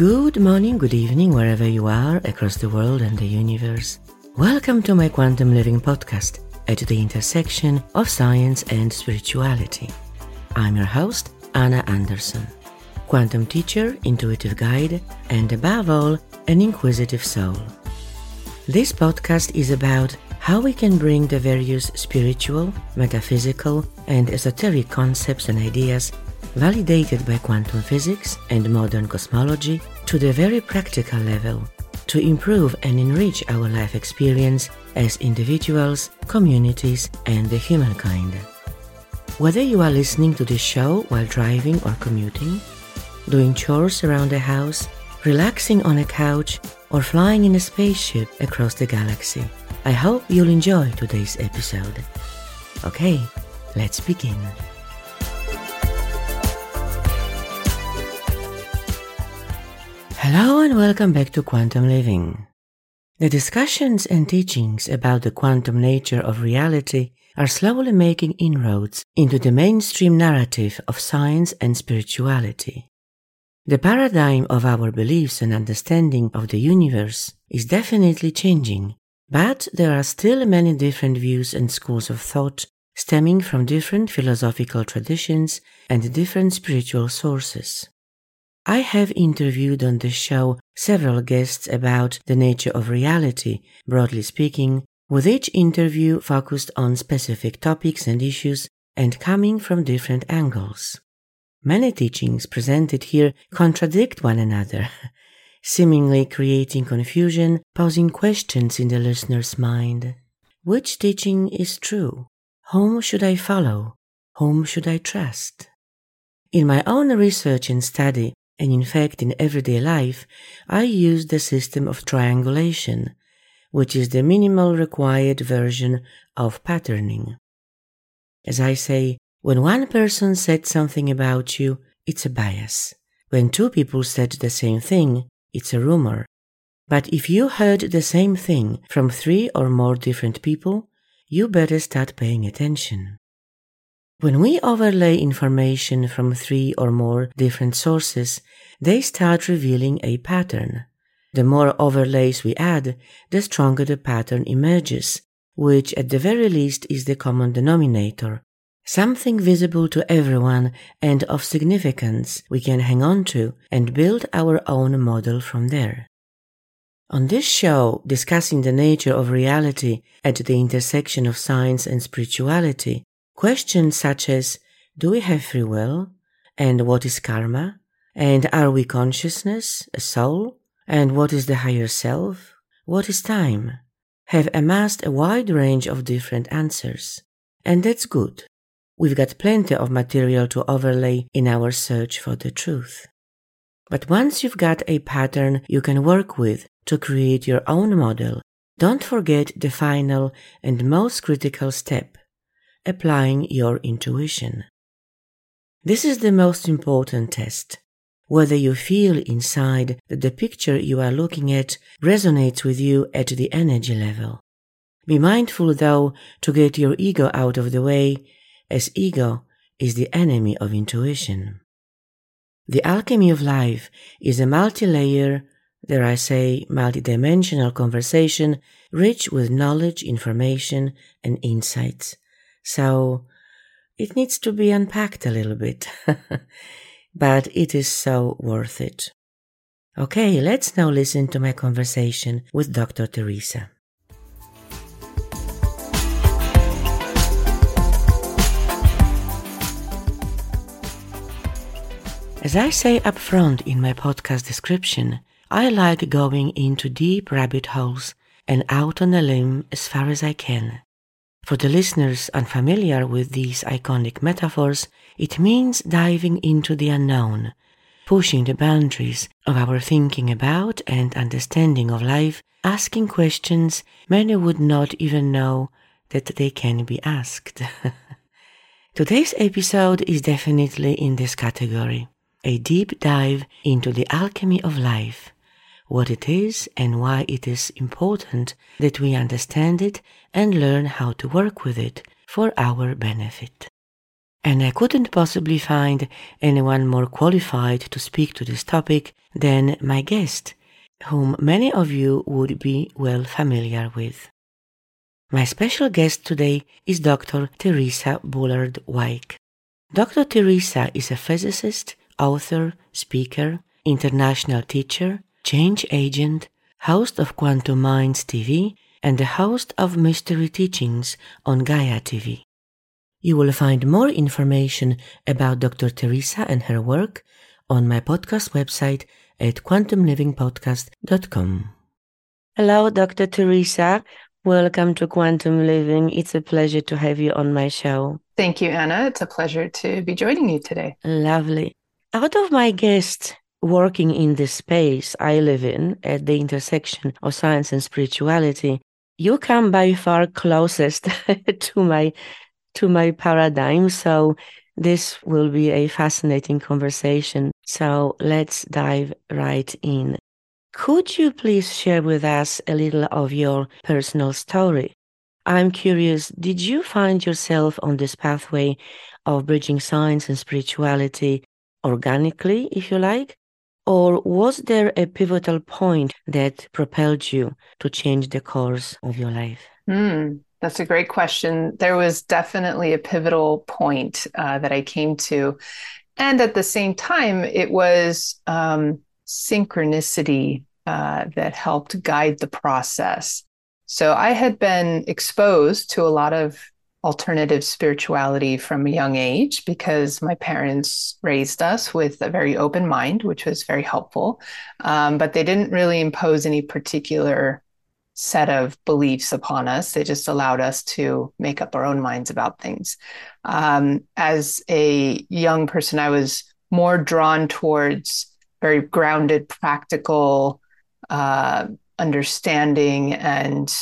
Good morning, good evening, wherever you are across the world and the universe. Welcome to my Quantum Living podcast at the intersection of science and spirituality. I'm your host, Anna Anderson, quantum teacher, intuitive guide, and above all, an inquisitive soul. This podcast is about how we can bring the various spiritual, metaphysical, and esoteric concepts and ideas validated by quantum physics and modern cosmology to the very practical level to improve and enrich our life experience as individuals, communities, and the humankind. Whether you are listening to this show while driving or commuting, doing chores around the house, relaxing on a couch, or flying in a spaceship across the galaxy, I hope you'll enjoy today's episode. Okay, let's begin. Hello and welcome back to Quantum Living. The discussions and teachings about the quantum nature of reality are slowly making inroads into the mainstream narrative of science and spirituality. The paradigm of our beliefs and understanding of the universe is definitely changing, but there are still many different views and schools of thought stemming from different philosophical traditions and different spiritual sources. I have interviewed on the show several guests about the nature of reality, broadly speaking, with each interview focused on specific topics and issues and coming from different angles. Many teachings presented here contradict one another, seemingly creating confusion, posing questions in the listener's mind. Which teaching is true? Whom should I follow? Whom should I trust? In my own research and study, and in fact in everyday life, I use the system of triangulation, which is the minimal required version of patterning. As I say, when one person said something about you, it's a bias. When two people said the same thing, it's a rumor. But if you heard the same thing from three or more different people, you better start paying attention. When we overlay information from three or more different sources, they start revealing a pattern. The more overlays we add, the stronger the pattern emerges, which at the very least is the common denominator, something visible to everyone and of significance we can hang on to and build our own model from there. On this show, discussing the nature of reality at the intersection of science and spirituality, Questions such as Do we have free will? And what is karma? And are we consciousness, a soul? And what is the higher self? What is time? Have amassed a wide range of different answers. And that's good. We've got plenty of material to overlay in our search for the truth. But once you've got a pattern you can work with to create your own model, don't forget the final and most critical step applying your intuition. This is the most important test. Whether you feel inside that the picture you are looking at resonates with you at the energy level. Be mindful, though, to get your ego out of the way, as ego is the enemy of intuition. The alchemy of life is a multi-layer, dare I say, multi-dimensional conversation rich with knowledge, information, and insights. So it needs to be unpacked a little bit, but it is so worth it. Okay, let's now listen to my conversation with Dr. Theresa. As I say up front in my podcast description, I like going into deep rabbit holes and out on a limb as far as I can. For the listeners unfamiliar with these iconic metaphors, it means diving into the unknown, pushing the boundaries of our thinking about and understanding of life, asking questions many would not even know that they can be asked. Today's episode is definitely in this category a deep dive into the alchemy of life what it is and why it is important that we understand it and learn how to work with it for our benefit. and I couldn't possibly find anyone more qualified to speak to this topic than my guest, whom many of you would be well familiar with. My special guest today is Dr. Teresa Bullard Wyke. Dr. Theresa is a physicist, author, speaker, international teacher, change agent, host of Quantum Minds TV, and the host of Mystery Teachings on Gaia TV. You will find more information about Dr. Theresa and her work on my podcast website at quantumlivingpodcast.com. Hello, Dr. Theresa. Welcome to Quantum Living. It's a pleasure to have you on my show. Thank you, Anna. It's a pleasure to be joining you today. Lovely. Out of my guests working in the space I live in at the intersection of science and spirituality, you come by far closest to my to my paradigm. So this will be a fascinating conversation. So let's dive right in. Could you please share with us a little of your personal story? I'm curious, did you find yourself on this pathway of bridging science and spirituality organically, if you like? Or was there a pivotal point that propelled you to change the course of your life? Mm, that's a great question. There was definitely a pivotal point uh, that I came to. And at the same time, it was um, synchronicity uh, that helped guide the process. So I had been exposed to a lot of alternative spirituality from a young age because my parents raised us with a very open mind, which was very helpful. Um, but they didn't really impose any particular set of beliefs upon us. They just allowed us to make up our own minds about things. Um, as a young person, I was more drawn towards very grounded, practical uh, understanding. And,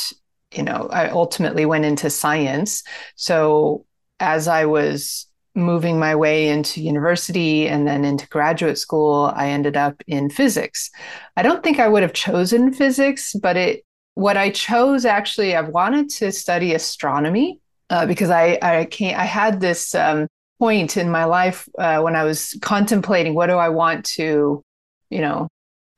you know, I ultimately went into science. So as I was moving my way into university and then into graduate school, I ended up in physics. I don't think I would have chosen physics, but it what I chose actually, I wanted to study astronomy uh, because I I can't I had this um, point in my life uh, when I was contemplating what do I want to, you know,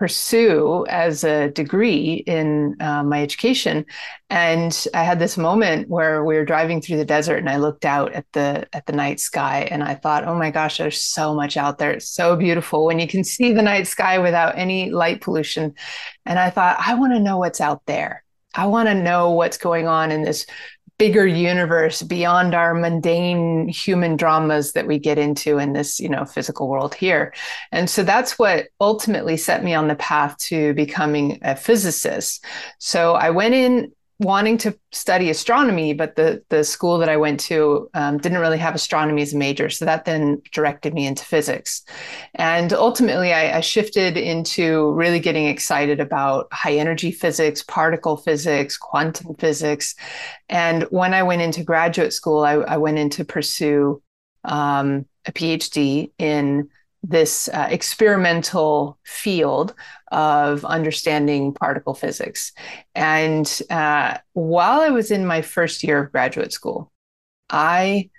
pursue as a degree in uh, my education. And i had this moment where we were driving through the desert and i looked out at the at the night sky and i thought oh my gosh there's so much out there. It's so beautiful when you can see the night sky without any light pollution. And i thought i want to know what's out there. I want to know what's going on in this bigger universe beyond our mundane human dramas that we get into in this you know physical world here. And so that's what ultimately set me on the path to becoming a physicist. So i went in wanting to study astronomy, but the the school that I went to um, didn't really have astronomy as a major, so that then directed me into physics. And ultimately, I, I shifted into really getting excited about high energy physics, particle physics, quantum physics. And when I went into graduate school, I, I went in to pursue um, a PhD in this uh, experimental field of understanding particle physics. And uh, while I was in my first year of graduate school, I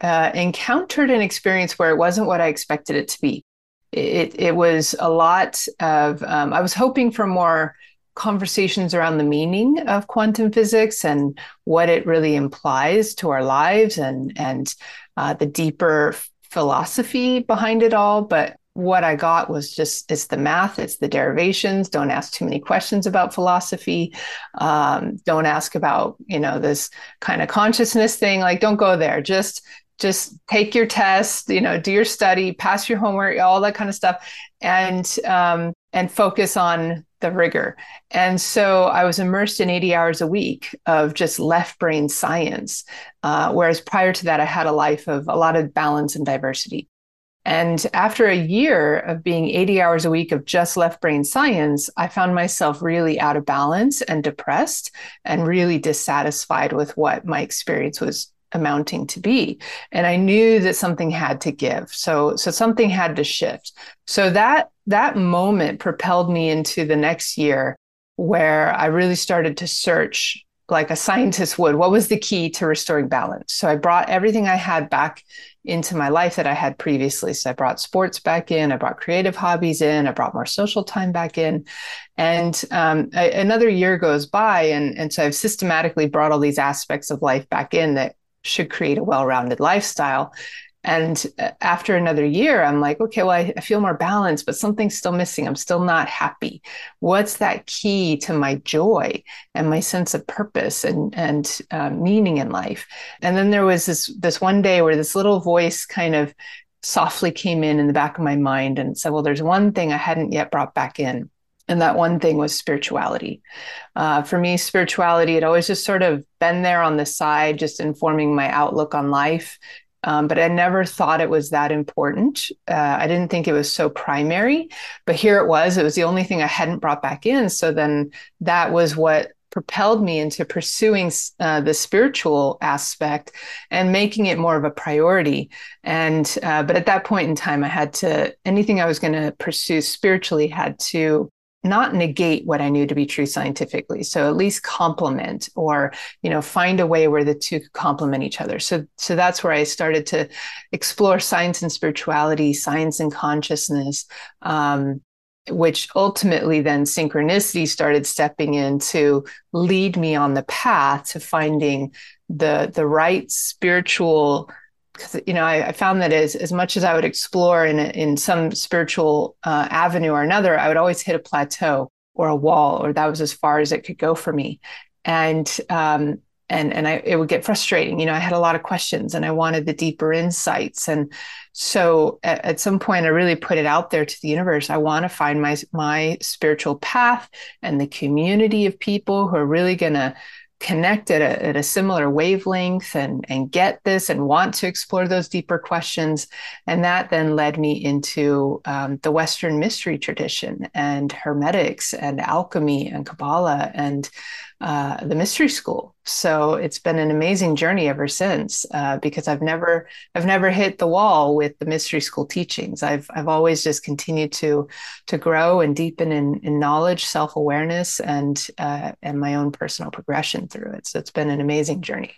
uh, encountered an experience where it wasn't what I expected it to be. It, it was a lot of, um, I was hoping for more conversations around the meaning of quantum physics and what it really implies to our lives and, and uh, the deeper philosophy behind it all, but what I got was just it's the math, it's the derivations. Don't ask too many questions about philosophy. Um, don't ask about you know this kind of consciousness thing. Like don't go there. Just just take your test. You know, do your study, pass your homework, all that kind of stuff, and um, and focus on the rigor. And so I was immersed in 80 hours a week of just left brain science. Uh, whereas prior to that, I had a life of a lot of balance and diversity. And after a year of being 80 hours a week of just left brain science, I found myself really out of balance and depressed and really dissatisfied with what my experience was amounting to be and i knew that something had to give so so something had to shift so that that moment propelled me into the next year where i really started to search like a scientist would. What was the key to restoring balance? So I brought everything I had back into my life that I had previously. So I brought sports back in, I brought creative hobbies in, I brought more social time back in. And um, I, another year goes by, and, and so I've systematically brought all these aspects of life back in that should create a well rounded lifestyle. And uh, after another year, I'm like, okay, well, I, I, feel more balanced, but something's still missing. I'm still not happy. What's that key to my joy and my sense of purpose and and uh, meaning in life? And then there was this this one day where this little voice kind of softly came in in the back of my mind and said, well, there's one thing I hadn't yet brought back in. And that one thing was spirituality. Uh, for me, spirituality had always just sort of been there on the side, just informing my outlook on life um, but I never thought it was that important. Uh, I didn't think it was so primary, but here it was. It was the only thing I hadn't brought back in. So then that was what propelled me into pursuing uh, the spiritual aspect and making it more of a priority. And uh, but at that point in time, I had to anything I was going to pursue spiritually had to not negate what I knew to be true scientifically. So at least complement or, you know, find a way where the two could complement each other. So so that's where I started to explore science and spirituality, science and consciousness, um, which ultimately then synchronicity started stepping in to lead me on the path to finding the the right spiritual because you know I, I, found that as as much as I would explore in in some spiritual uh, avenue or another, I would always hit a plateau or a wall, or that was as far as it could go for me, and um, and and I it would get frustrating. You know, I had a lot of questions, and I wanted the deeper insights, and so at, at some point, I really put it out there to the universe. I want to find my my spiritual path and the community of people who are really going to connect at a, at a similar wavelength and, and get this and want to explore those deeper questions. And that then led me into um, the Western mystery tradition and Hermetics and alchemy and Kabbalah and uh, the mystery school. So it's been an amazing journey ever since uh, because I've never I've never hit the wall with the mystery school teachings. I've I've always just continued to to grow and deepen in, in knowledge, self awareness, and uh, and my own personal progression through it. So it's been an amazing journey.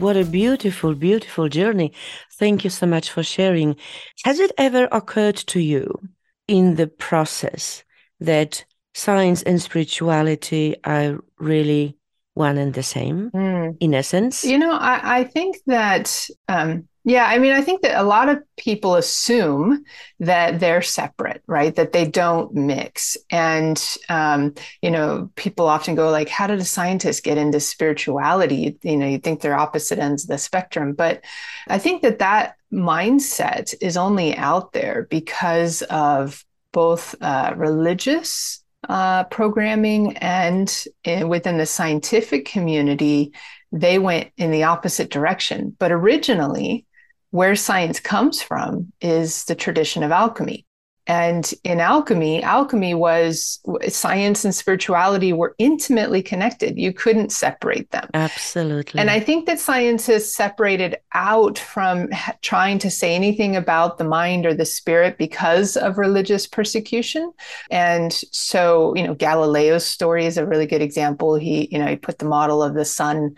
What a beautiful, beautiful journey. Thank you so much for sharing. Has it ever occurred to you in the process that science and spirituality are really one and the same mm. in essence? You know, I, I think that um, yeah, I mean, I think that a lot of people assume that they're separate, right? That they don't mix. And, um, you know, people often go like, how did a scientist get into spirituality? You, know, you think they're opposite ends of the spectrum. But I think that that mindset is only out there because of both uh, religious uh, programming and in, within the scientific community, they went in the opposite direction. But originally, where science comes from is the tradition of alchemy. And in alchemy, alchemy was science and spirituality were intimately connected. You couldn't separate them. Absolutely. And I think that science has separated out from trying to say anything about the mind or the spirit because of religious persecution. And so, you know, Galileo's story is a really good example. He, you know, he put the model of the sun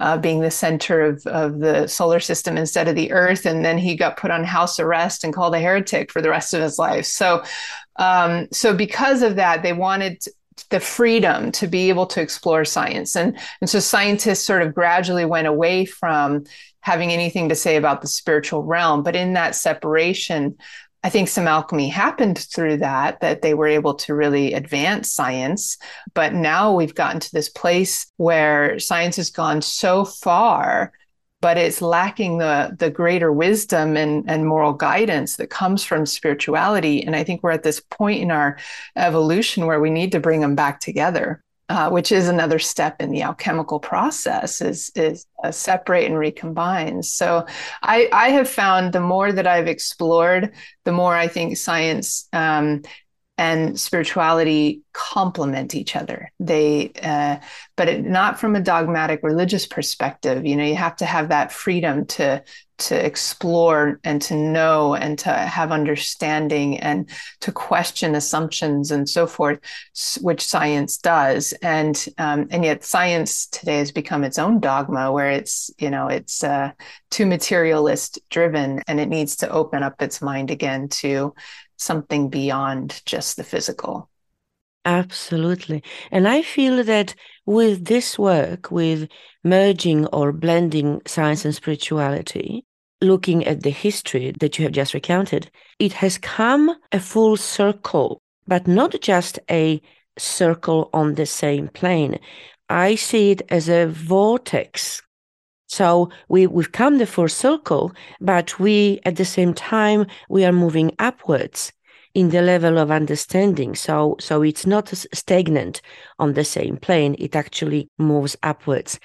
uh, being the center of, of the solar system instead of the earth. And then he got put on house arrest and called a heretic for the rest of his life. So, um, so because of that, they wanted the freedom to be able to explore science. And, and so scientists sort of gradually went away from having anything to say about the spiritual realm. But in that separation, I think some alchemy happened through that, that they were able to really advance science. But now we've gotten to this place where science has gone so far, but it's lacking the, the greater wisdom and, and moral guidance that comes from spirituality. And I think we're at this point in our evolution where we need to bring them back together uh, which is another step in the alchemical process is is uh, separate and recombine so i i have found the more that i've explored the more i think science um, and spirituality complement each other. They, uh, but it, not from a dogmatic religious perspective. You know, you have to have that freedom to to explore and to know and to have understanding and to question assumptions and so forth, which science does. And um, and yet science today has become its own dogma, where it's you know it's uh, too materialist driven, and it needs to open up its mind again to something beyond just the physical. Absolutely. And I feel that with this work, with merging or blending science and spirituality, looking at the history that you have just recounted, it has come a full circle, but not just a circle on the same plane. I see it as a vortex. So we, we've come the full circle, but we, at the same time, we are moving upwards in the level of understanding. So, so it's not stagnant on the same plane. It actually moves upwards.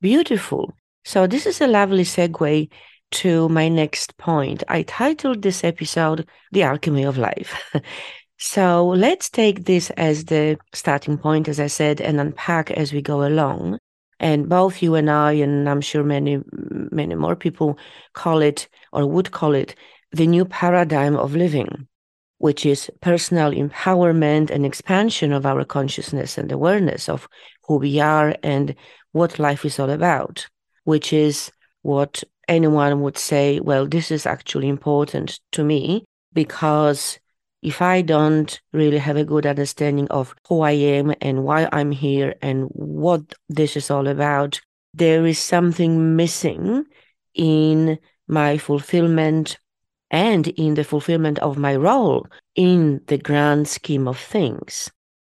Beautiful. So this is a lovely segue to my next point. I titled this episode The Alchemy of Life. so let's take this as the starting point, as I said, and unpack as we go along. And both you and I, and I'm sure many, many more people call it or would call it the new paradigm of living, which is personal empowerment and expansion of our consciousness and awareness of who we are and what life is all about, which is what anyone would say, well, this is actually important to me because if I don't really have a good understanding of who I am and why I'm here and what this is all about, there is something missing in my fulfillment and in the fulfillment of my role in the grand scheme of things.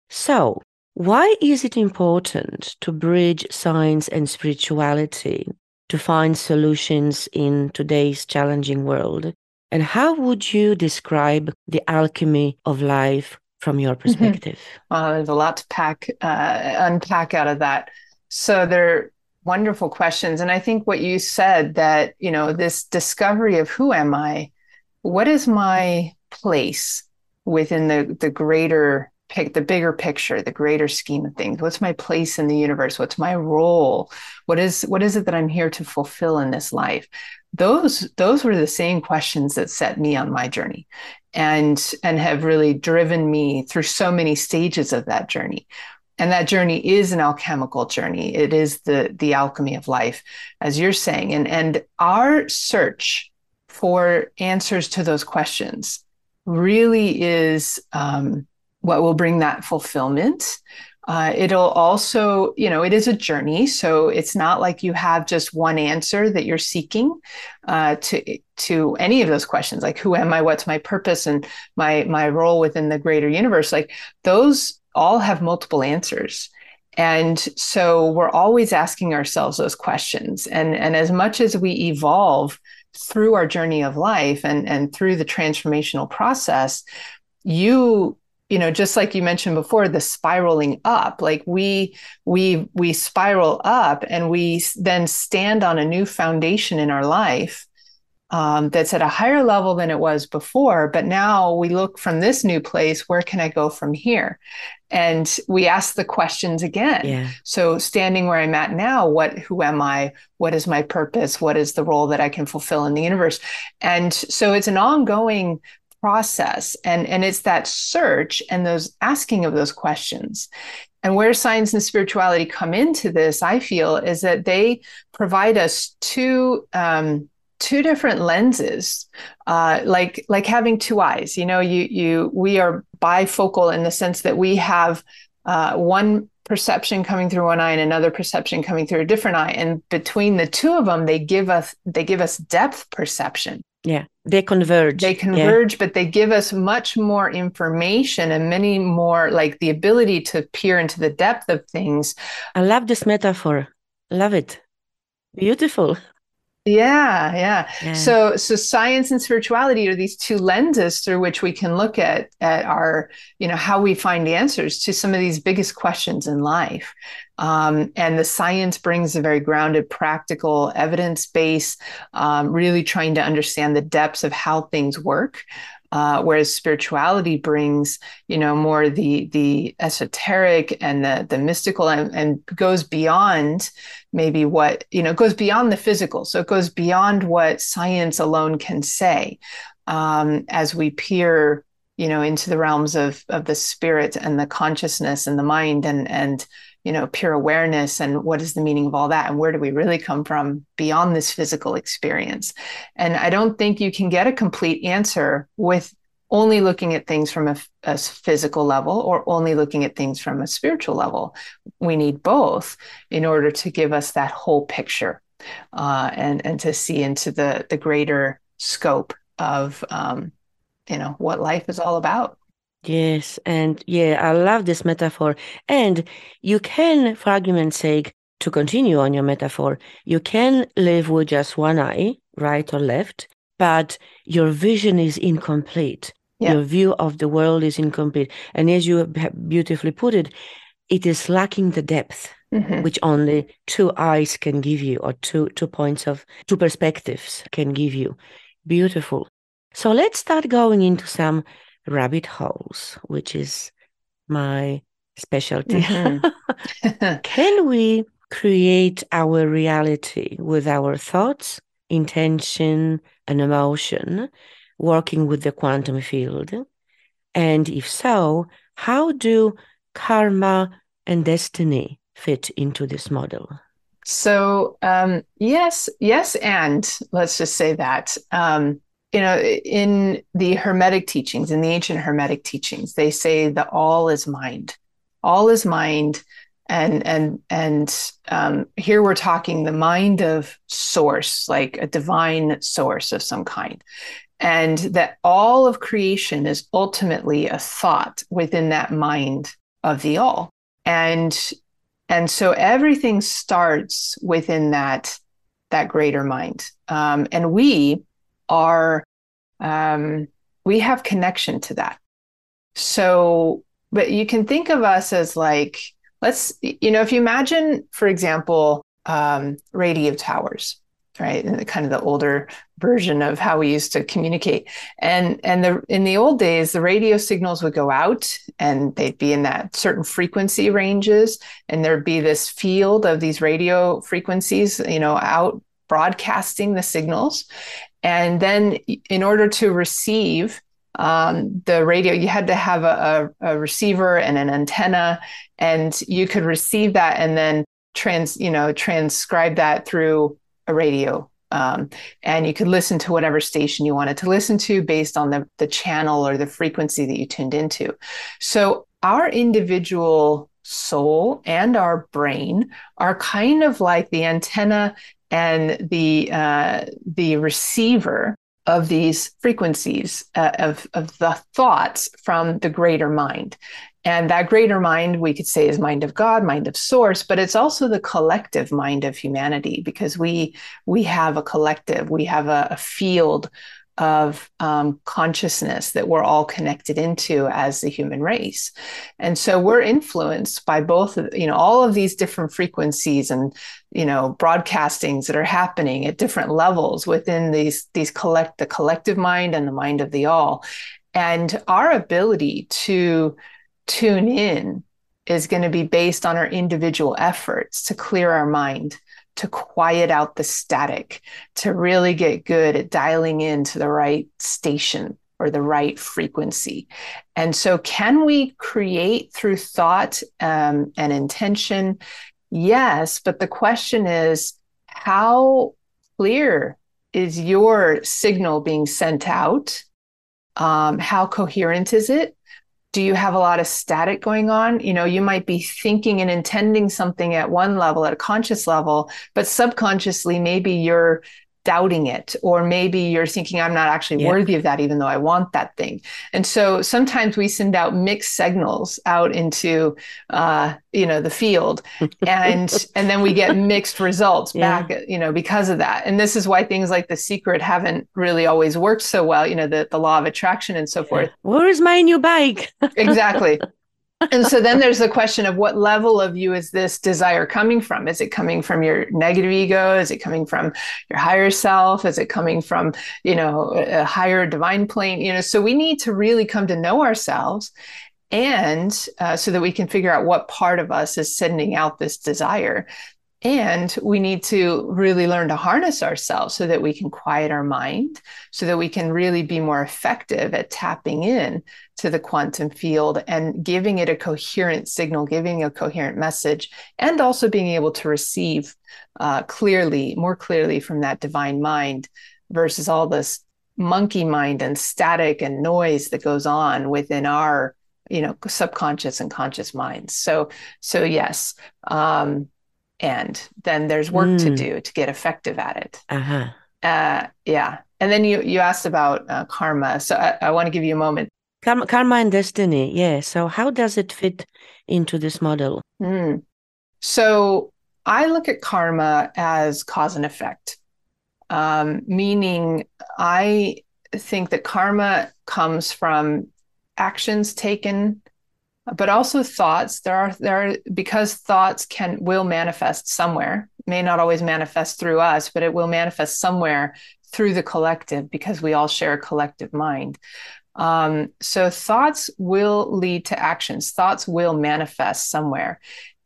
So, why is it important to bridge science and spirituality to find solutions in today's challenging world? And how would you describe the alchemy of life from your mm-hmm. perspective? Mm-hmm. Well, there's a lot to pack, uh, unpack out of that. So they're wonderful questions. And I think what you said that, you know, this discovery of who am I? What is my place within the, the greater pick the bigger picture the greater scheme of things? What's my place in the universe? What's my role? What is what is it that i'm here to fulfill in this life? Those those were the same questions that set me on my journey and and have really driven me through so many stages of that journey. And that journey is an alchemical journey. It is the the alchemy of life as you're saying. And and our search for answers to those questions really is um, what will bring that fulfillment. Uh, it'll also, you know, it is a journey. So it's not like you have just one answer that you're seeking uh, to to any of those questions, like who am I, what's my purpose, and my my role within the greater universe. Like those all have multiple answers. And so we're always asking ourselves those questions. And, and as much as we evolve through our journey of life and, and through the transformational process, you you know just like you mentioned before the spiraling up like we we we spiral up and we then stand on a new foundation in our life um, that's at a higher level than it was before but now we look from this new place where can i go from here? And we ask the questions again. Yeah. so standing where i'm at now what who am i? What is my purpose? What is the role that i can fulfill in the universe? And so it's an ongoing process and and it's that search and those asking of those questions. And where science and spirituality come into this i feel is that they provide us two um, two different lenses uh, like like having two eyes you know you you we are bifocal in the sense that we have uh, one perception coming through one eye and another perception coming through a different eye and between the two of them they give us they give us depth perception yeah, they converge. They converge, yeah. but they give us much more information and many more, like the ability to peer into the depth of things. I love this metaphor. Love it. Beautiful. Yeah, yeah, yeah. So so science and spirituality are these two lenses through which we can look at at our, you know, how we find answers to some of these biggest questions in life. Um, and the science brings a very grounded, practical evidence base, um, really trying to understand the depths of how things work. Uh, whereas spirituality brings you know more the the esoteric and the the mystical and, and goes beyond maybe what you know goes beyond the physical. So it goes beyond what science alone can say um, as we peer you know into the realms of of the spirit and the consciousness and the mind and and you know pure awareness and what is the meaning of all that and where do we really come from beyond this physical experience? And i don't think you can get a complete answer with only looking at things from a, a, physical level or only looking at things from a spiritual level. We need both in order to give us that whole picture uh, and and to see into the the greater scope of um, you know what life is all about yes and yeah i love this metaphor. And you can for argument's sake to continue on your metaphor you can live with just one eye right or left but your vision is incomplete. Yeah. your view of the world is incomplete. And as you beautifully put it it is lacking the depth mm-hmm. which only two eyes can give you or two two points of two perspectives can give you. Beautiful. So let's start going into some rabbit holes, which is my specialty. Mm-hmm. Can we create our reality with our thoughts, intention, and emotion, working with the quantum field? And if so, how do karma and destiny fit into this model? So, um, yes, yes, and let's just say that. Um, you know, in the Hermetic teachings, in the ancient Hermetic teachings, they say that all is mind. All is mind. And and and um, here we're talking the mind of source, like a divine source of some kind, and that all of creation is ultimately a thought within that mind of the all. And and so everything starts within that that greater mind. Um, and we are um, we have connection to that. So but you can think of us as like let's you know if you imagine for example um, radio towers right? And the kind of the older version of how we used to communicate. And and the in the old days the radio signals would go out and they'd be in that certain frequency ranges. And there'd be this field of these radio frequencies you know out broadcasting the signals and then, in order to receive um, the radio, you had to have a, a, a, receiver and an antenna, and you could receive that and then trans, you know, transcribe that through a radio. Um, and you could listen to whatever station you wanted to listen to based on the, the channel or the frequency that you tuned into. So our individual soul and our brain are kind of like the antenna and the uh, the receiver of these frequencies uh, of of the thoughts from the greater mind. And that greater mind, we could say, is mind of God, mind of source, but it's also the collective mind of humanity because we we have a collective, we have a, a field of um, consciousness that we're all connected into as the human race. And so we're influenced by both you know all of these different frequencies and you know broadcastings that are happening at different levels within these these collect the collective mind and the mind of the all. And our ability to tune in is going to be based on our individual efforts to clear our mind to quiet out the static, to really get good at dialing into the right station or the right frequency. And so, can we create through thought um, and intention? Yes, but the question is how clear is your signal being sent out? Um, how coherent is it? Do you have a lot of static going on? You know you might be thinking and intending something at one level at a conscious level but subconsciously maybe you're doubting it or maybe you're thinking i'm not actually yeah. worthy of that even though i want that thing. And so sometimes we send out mixed signals out into uh, you know the field and and then we get mixed results yeah. back you know because of that. And this is why things like the secret haven't really always worked so well you know the, the law of attraction and so forth. Where is my new bike? Exactly and so then there's the question of what level of you is this desire coming from? Is it coming from your negative ego? Is it coming from your higher self? Is it coming from, you know, a higher divine plane? You know, so we need to really come to know ourselves and uh, so that we can figure out what part of us is sending out this desire and we need to really learn to harness ourselves so that we can quiet our mind, so that we can really be more effective at tapping in to the quantum field and giving it a coherent signal, giving a coherent message, and also being able to receive uh, clearly, more clearly from that divine mind versus all this monkey mind and static and noise that goes on within our you know subconscious and conscious minds. So so yes um and then there's work mm. to do to get effective at it. Uh-huh. uh, yeah. And then you you asked about uh, karma. So i, I want to give you a moment. Karma, karma and destiny. Yeah. So how does it fit into this model? Mm. so i look at karma as cause and effect. Um, meaning i think that karma comes from actions taken but also thoughts there are there are because thoughts can will manifest somewhere may not always manifest through us but it will manifest somewhere through the collective because we all share a collective mind. Um, so thoughts will lead to actions. Thoughts will manifest somewhere.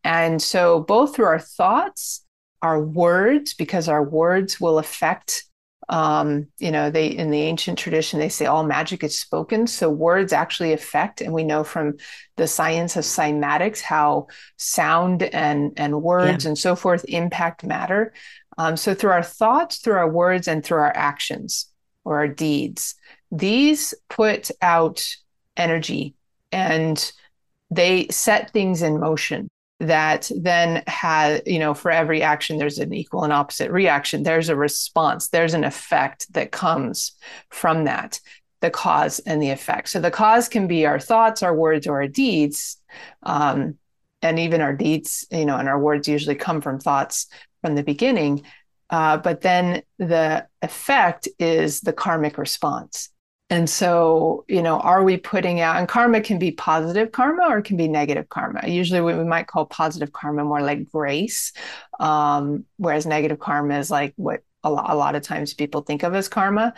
And so both through our thoughts our words because our words will affect um, you know they in the ancient tradition they say all magic is spoken. So words actually affect and we know from the science of cymatics how sound and and words yeah. and so forth impact matter. Um, so through our thoughts through our words and through our actions or our deeds these put out energy and they set things in motion that then has, you know, for every action, there's an equal and opposite reaction. There's a response, there's an effect that comes from that, the cause and the effect. So the cause can be our thoughts, our words, or our deeds. Um, and even our deeds, you know, and our words usually come from thoughts from the beginning. Uh, but then the effect is the karmic response. And so, you know, are we putting out, and karma can be positive karma or it can be negative karma. Usually, we might call positive karma more like grace, um, whereas negative karma is like what a lot, a lot of times people think of as karma.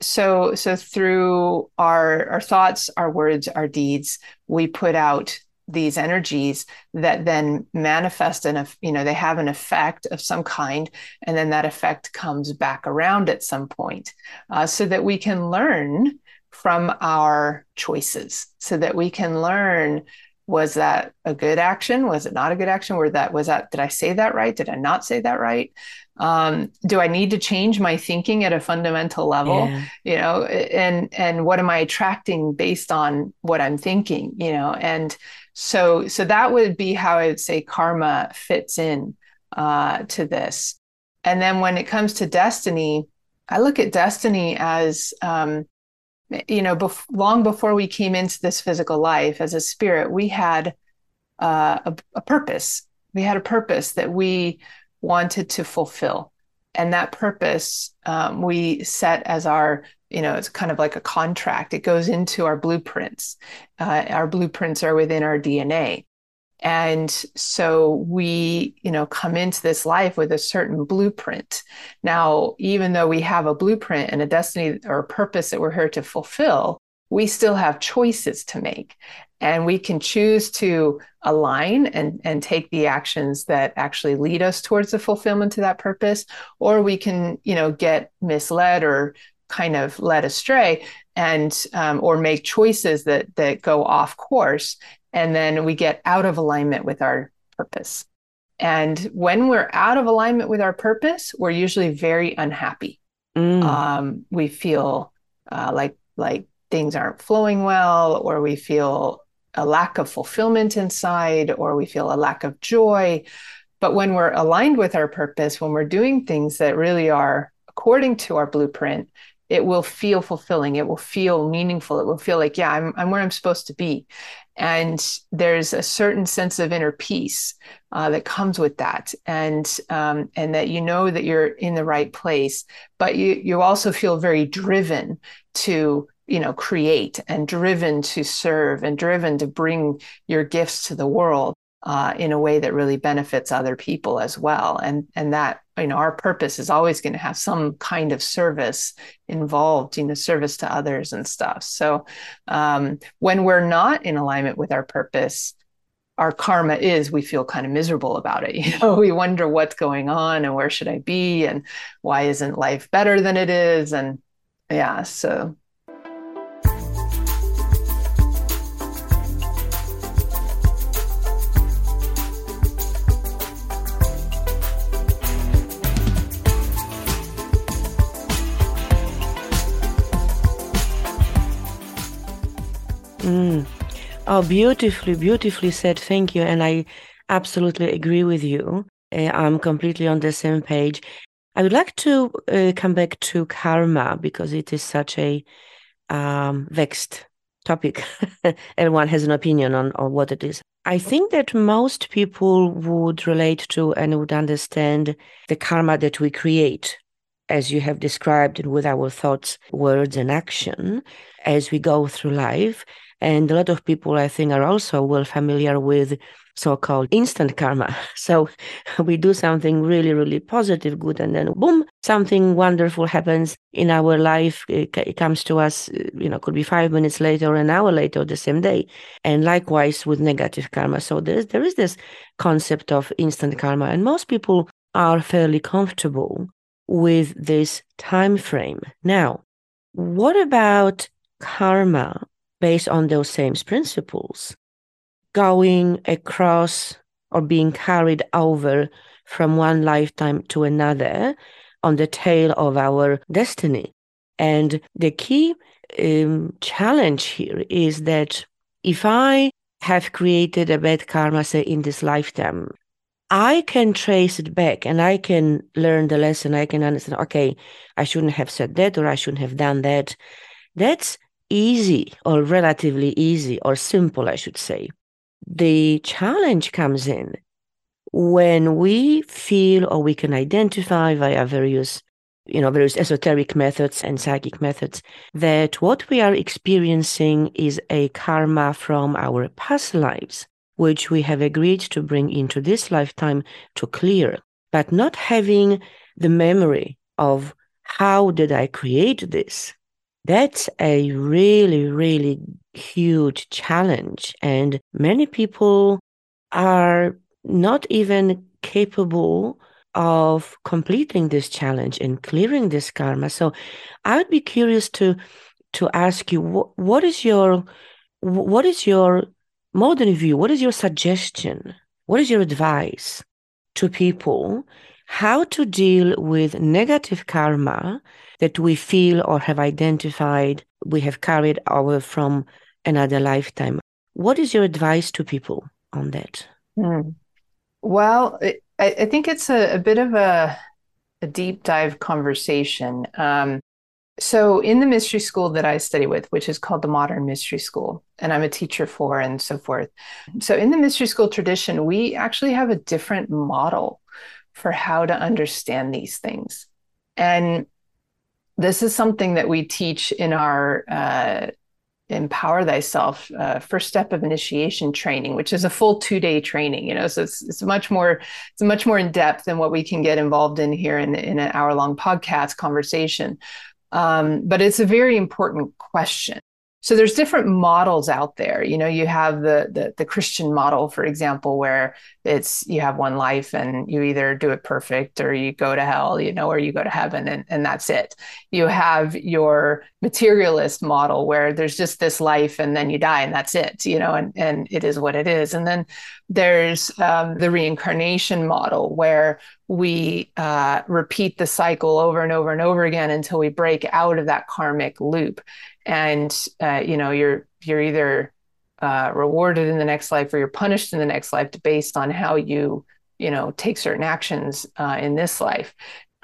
So, so through our our thoughts, our words, our deeds, we put out these energies that then manifest in a you know they have an effect of some kind and then that effect comes back around at some point uh, so that we can learn from our choices so that we can learn was that a good action? Was it not a good action? Were that was that did i say that right? Did i not say that right um, do i need to change my thinking at a fundamental level yeah. you know and and what am i attracting based on what i'm thinking you know and so, so that would be how I would say karma fits in uh, to this. And then when it comes to destiny, I look at destiny as, um, you know, bef- long before we came into this physical life as a spirit, we had uh, a, a purpose. We had a purpose that we wanted to fulfill. And that purpose um, we set as our you know it's kind of like a contract. It goes into our blueprints. Uh, our blueprints are within our dna and so we you know come into this life with a certain blueprint. Now even though we have a blueprint and a destiny or a purpose that we're here to fulfill we still have choices to make and we can choose to align and, and take the actions that actually lead us towards the fulfillment to that purpose or we can you know get misled or kind of led astray and um, or make choices that that go off course and then we get out of alignment with our purpose and when we're out of alignment with our purpose we're usually very unhappy mm. um, we feel uh, like like things aren't flowing well or we feel a lack of fulfillment inside or we feel a lack of joy. But when we're aligned with our purpose when we're doing things that really are according to our blueprint it will feel fulfilling. It will feel meaningful. It will feel like yeah i'm, I'm where i'm supposed to be. And there's a certain sense of inner peace uh, that comes with that. And um, and that you know that you're in the right place but you you also feel very driven to you know create and driven to serve and driven to bring your gifts to the world uh, in a way that really benefits other people as well. And and that you know our purpose is always going to have some kind of service involved you know service to others and stuff. So um, when we're not in alignment with our purpose our karma is we feel kind of miserable about it. You know we wonder what's going on and where should i be and why isn't life better than it is? And yeah so Oh, beautifully, beautifully said. Thank you. And I absolutely agree with you. Uh, I'm completely on the same page. I would like to uh, come back to karma because it is such a um, vexed topic. Everyone has an opinion on, on what it is. I think that most people would relate to and would understand the karma that we create, as you have described with our thoughts, words, and action as we go through life. And a lot of people, I think, are also well familiar with so-called instant karma. So we do something really, really positive, good, and then boom, something wonderful happens in our life. It, comes to us, you know, could be five minutes later, an hour later, the same day. And likewise with negative karma. So there is, there is this concept of instant karma, and most people are fairly comfortable with this time frame. Now, what about karma based on those same principles, going across or being carried over from one lifetime to another on the tail of our destiny. And the key um, challenge here is that if I have created a bad karma, say in this lifetime, I can trace it back and I can learn the lesson. I can understand, okay, I shouldn't have said that or I shouldn't have done that. That's easy or relatively easy or simple, I should say. The challenge comes in when we feel or we can identify via various you know various esoteric methods and psychic methods that what we are experiencing is a karma from our past lives which we have agreed to bring into this lifetime to clear but not having the memory of how did i create this that's a really, really huge challenge. And many people are not even capable of completing this challenge and clearing this karma. So I would be curious to to ask you what, what is your what is your modern view? What is your suggestion? What is your advice to people how to deal with negative karma that we feel or have identified we have carried over from another lifetime. What is your advice to people on that? Mm. Well, I, I, think it's a, a bit of a, a, deep dive conversation. Um, so, in the mystery school that I study with, which is called the Modern Mystery School, and I'm a teacher for and so forth. So, in the mystery school tradition, we actually have a different model for how to understand these things. And this is something that we teach in our uh, empower thyself uh, first step of initiation training which is a full two day training you know so it's, it's much more it's much more in depth than what we can get involved in here in, in an hour long podcast conversation. Um, but it's a very important question so there's different models out there. You know you have the, the, the christian model for example where it's you have one life and you either do it perfect or you go to hell you know or you go to heaven and, and that's it. You have your materialist model where there's just this life and then you die and that's it you know and, and it is what it is. And then there's um, the reincarnation model where we uh, repeat the cycle over and over and over again until we break out of that karmic loop and uh, you know you're you're either uh, rewarded in the next life or you're punished in the next life based on how you you know take certain actions uh, in this life.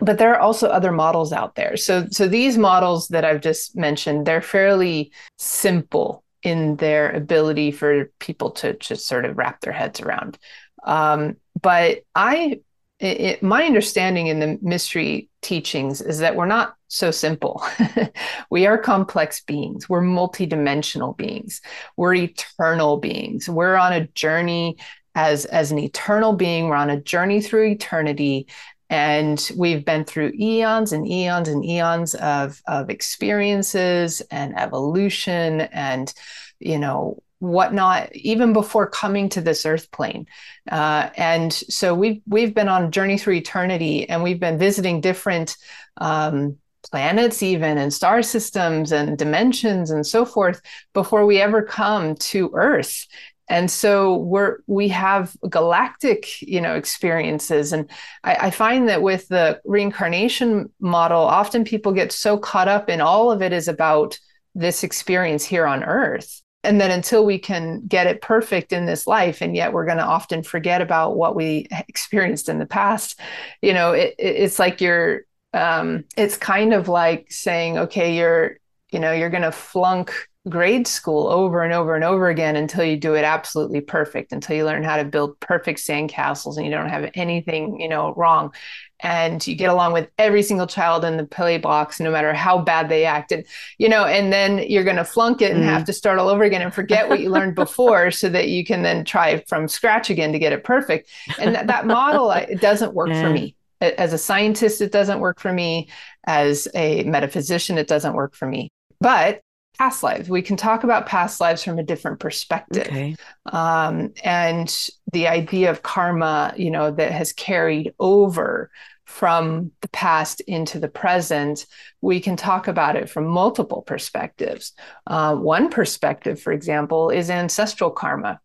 But there are also other models out there. So so these models that i've just mentioned they're fairly simple in their ability for people to just sort of wrap their heads around. Um, but i it, my understanding in the mystery teachings is that we're not so simple. we are complex beings. We're multidimensional beings. We're eternal beings. We're on a journey as, as an eternal being. We're on a journey through eternity. And we've been through eons and eons and eons of, of experiences and evolution and, you know, whatnot even before coming to this earth plane uh, and so we've we've been on a journey through eternity and we've been visiting different um, planets even and star systems and dimensions and so forth before we ever come to earth. And so we're we have galactic you know experiences. And I, I, find that with the reincarnation model often people get so caught up in all of it is about this experience here on earth. And then until we can get it perfect in this life and yet we're going to often forget about what we experienced in the past you know it, it's like you're um, it's kind of like saying, okay, you're, you know, you're going to flunk grade school over and over and over again until you do it absolutely perfect, until you learn how to build perfect sandcastles and you don't have anything, you know, wrong. And you get along with every single child in the play box, no matter how bad they acted, you know, and then you're going to flunk it and mm. have to start all over again and forget what you learned before so that you can then try from scratch again to get it perfect. And that, that model, it doesn't work yeah. for me as a scientist, it doesn't work for me. As a metaphysician, it doesn't work for me. But past lives, we can talk about past lives from a different perspective. Okay. Um, and the idea of karma, you know, that has carried over from the past into the present, we can talk about it from multiple perspectives. Uh, one perspective, for example, is ancestral karma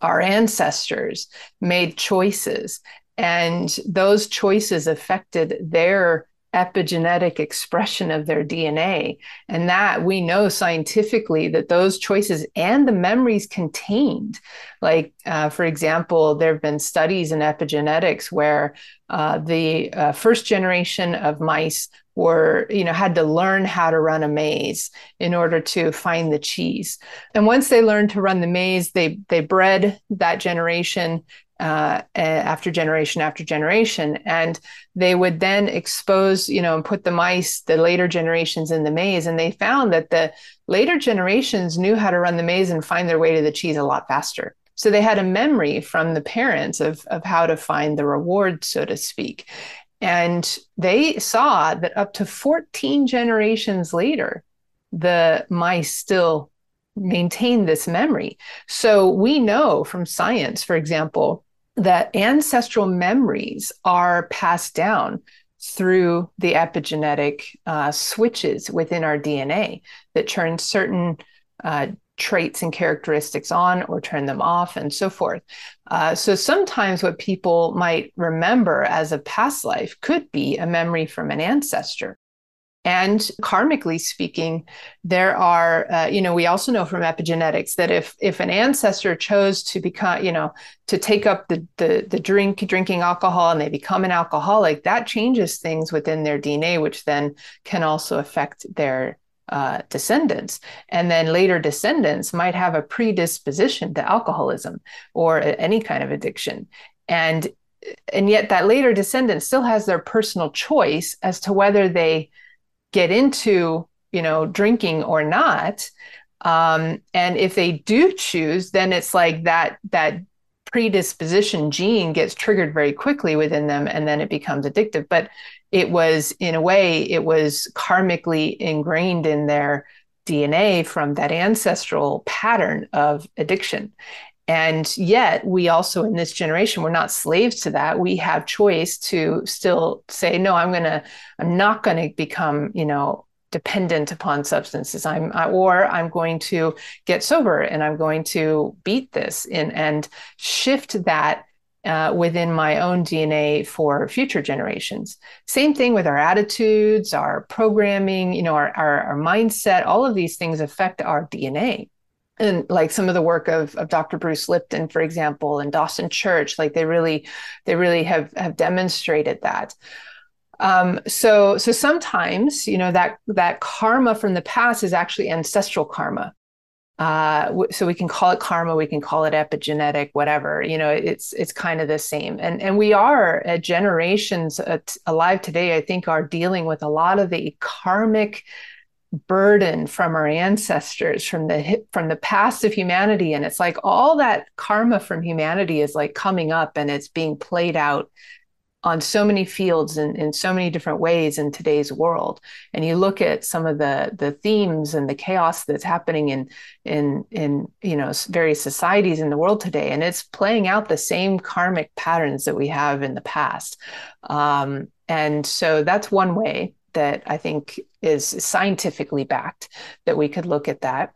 our ancestors made choices and those choices affected their epigenetic expression of their DNA. And that we know scientifically that those choices and the memories contained, like, uh, for example, there have been studies in epigenetics where uh, the uh, first generation of mice were you know had to learn how to run a maze in order to find the cheese and once they learned to run the maze they they bred that generation uh, after generation after generation. And they would then expose, you know, and put the mice, the later generations in the maze. And they found that the later generations knew how to run the maze and find their way to the cheese a lot faster. So they had a memory from the parents of, of how to find the reward, so to speak. And they saw that up to 14 generations later, the mice still maintain this memory. So we know from science, for example, that ancestral memories are passed down through the epigenetic uh, switches within our DNA that turn certain uh, traits and characteristics on or turn them off and so forth. Uh, so sometimes what people might remember as a past life could be a memory from an ancestor. And karmically speaking, there are, uh, you know, we also know from epigenetics that if if an ancestor chose to become, you know, to take up the the, the drink drinking alcohol and they become an alcoholic, that changes things within their DNA, which then can also affect their uh, descendants. And then later descendants might have a predisposition to alcoholism or any kind of addiction. And and yet that later descendant still has their personal choice as to whether they get into you know drinking or not um, and if they do choose then it's like that that predisposition gene gets triggered very quickly within them and then it becomes addictive. But it was in a way it was karmically ingrained in their dna from that ancestral pattern of addiction and yet we also in this generation we're not slaves to that. We have choice to still say no i'm to i'm not going to become you know dependent upon substances. I'm I, or i'm going to get sober and i'm going to beat this in, and shift that uh, within my own dna for future generations. Same thing with our attitudes our programming you know our, our, our mindset. All of these things affect our dna and like some of the work of, of dr bruce lipton for example and dawson church like they really they really have have demonstrated that um, so so sometimes you know that that karma from the past is actually ancestral karma uh, so we can call it karma, we can call it epigenetic, whatever. You know, it's it's kind of the same. And and we are at generations alive today. I think are dealing with a lot of the karmic burden from our ancestors from the from the past of humanity. And it's like all that karma from humanity is like coming up and it's being played out on so many fields and in so many different ways in today's world. And you look at some of the the themes and the chaos that's happening in in in you know various societies in the world today. And it's playing out the same karmic patterns that we have in the past. Um, and so that's one way that I think is scientifically backed that we could look at that.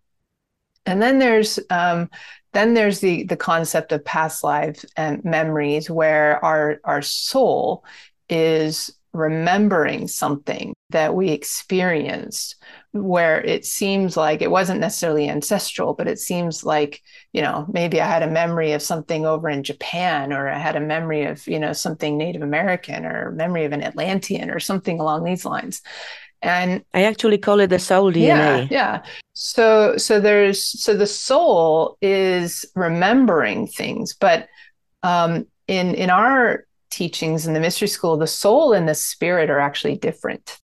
And then there's um, then there's the the concept of past lives and memories where our our soul is remembering something that we experienced where it seems like it wasn't necessarily ancestral but it seems like you know maybe i had a memory of something over in japan or i had a memory of you know something native american or memory of an atlantean or something along these lines and i actually call it the soul dna yeah yeah so so there's so the soul is remembering things but um in in our teachings in the mystery school, the soul and the spirit are actually different.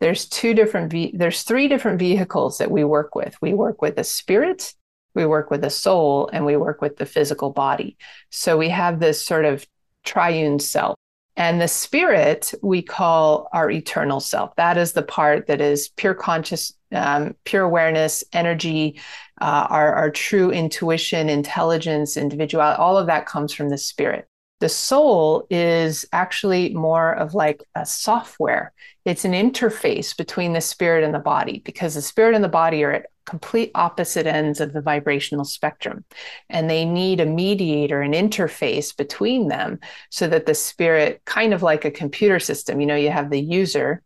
There's two different, ve- there's three different vehicles that we work with. We work with the spirit, we work with the soul, and we work with the physical body. So we have this sort of triune self. And the spirit we call our eternal self. That is the part that is pure conscious, um, pure awareness, energy, uh, our, our true intuition, intelligence, individuality. All of that comes from the spirit the soul is actually more of like a software. It's an interface between the spirit and the body because the spirit and the body are at complete opposite ends of the vibrational spectrum. And they need a mediator, an interface between them so that the spirit, kind of like a computer system, you know, you have the user,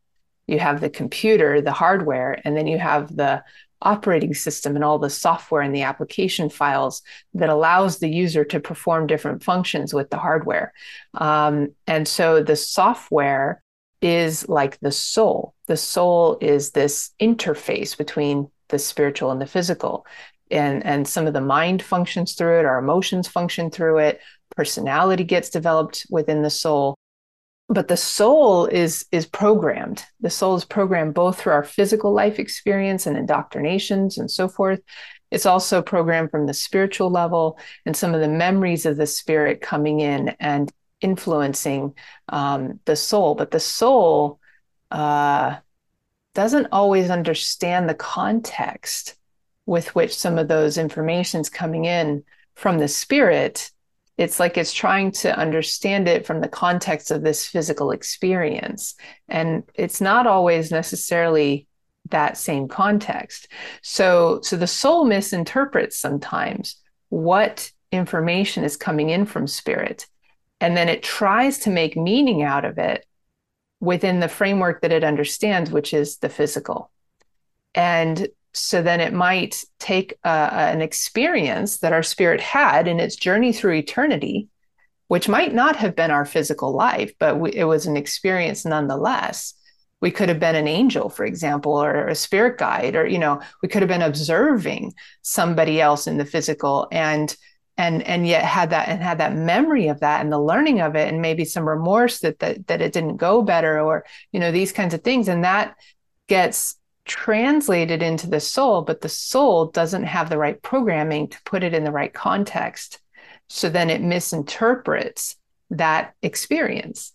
you have the computer, the hardware, and then you have the operating system and all the software and the application files that allows the user to perform different functions with the hardware. Um, and so the software is like the soul. The soul is this interface between the spiritual and the physical. And, and some of the mind functions through it, our emotions function through it, personality gets developed within the soul but the soul is is programmed. The soul is programmed both through our physical life experience and indoctrinations and so forth. It's also programmed from the spiritual level and some of the memories of the spirit coming in and influencing um, the soul. But the soul uh, doesn't always understand the context with which some of those informations coming in from the spirit it's like it's trying to understand it from the context of this physical experience. And it's not always necessarily that same context. So so the soul misinterprets sometimes what information is coming in from spirit and then it tries to make meaning out of it within the framework that it understands which is the physical. And so then it might take uh, an experience that our spirit had in its journey through eternity, which might not have been our physical life, but we, it was an experience nonetheless. We could have been an angel, for example, or a spirit guide, or you know, we could have been observing somebody else in the physical, and and and yet had that and had that memory of that and the learning of it, and maybe some remorse that that that it didn't go better, or you know, these kinds of things, and that gets translated into the soul, but the soul doesn't have the right programming to put it in the right context. So then it misinterprets that experience.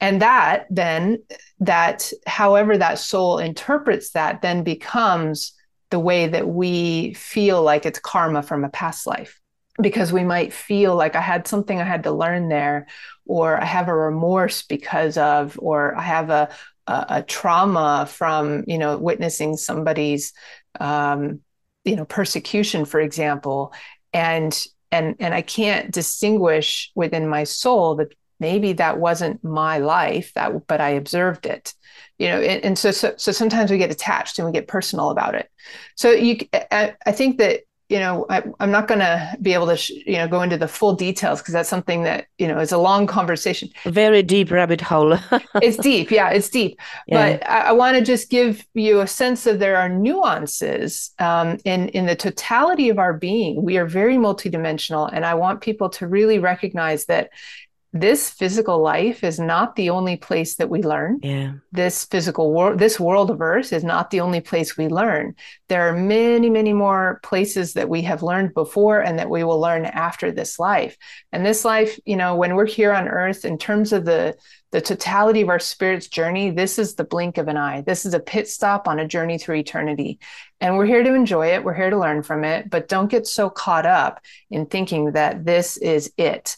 And that then, that however that soul interprets that, then becomes the way that we feel like it's karma from a past life. Because we might feel like I had something I had to learn there, or I have a remorse because of, or I have a, a, a trauma from you know witnessing somebody's um, you know persecution for example. And and and i can't distinguish within my soul that maybe that wasn't my life that but i observed it you know and, and so, so so sometimes we get attached and we get personal about it. So you i, I think that you know I, am not going to be able to sh- you know go into the full details because that's something that you know is a long conversation. Very deep rabbit hole. It's deep. Yeah it's deep. Yeah. but i, I want to just give you a sense of there are nuances um, in in the totality of our being. We are very multidimensional and i want people to really recognize that this physical life is not the only place that we learn. Yeah. This physical world, this world of Earth is not the only place we learn. There are many, many more places that we have learned before and that we will learn after this life. And this life, you know, when we're here on Earth, in terms of the the totality of our spirit's journey, this is the blink of an eye. This is a pit stop on a journey through eternity. And we're here to enjoy it. We're here to learn from it, but don't get so caught up in thinking that this is it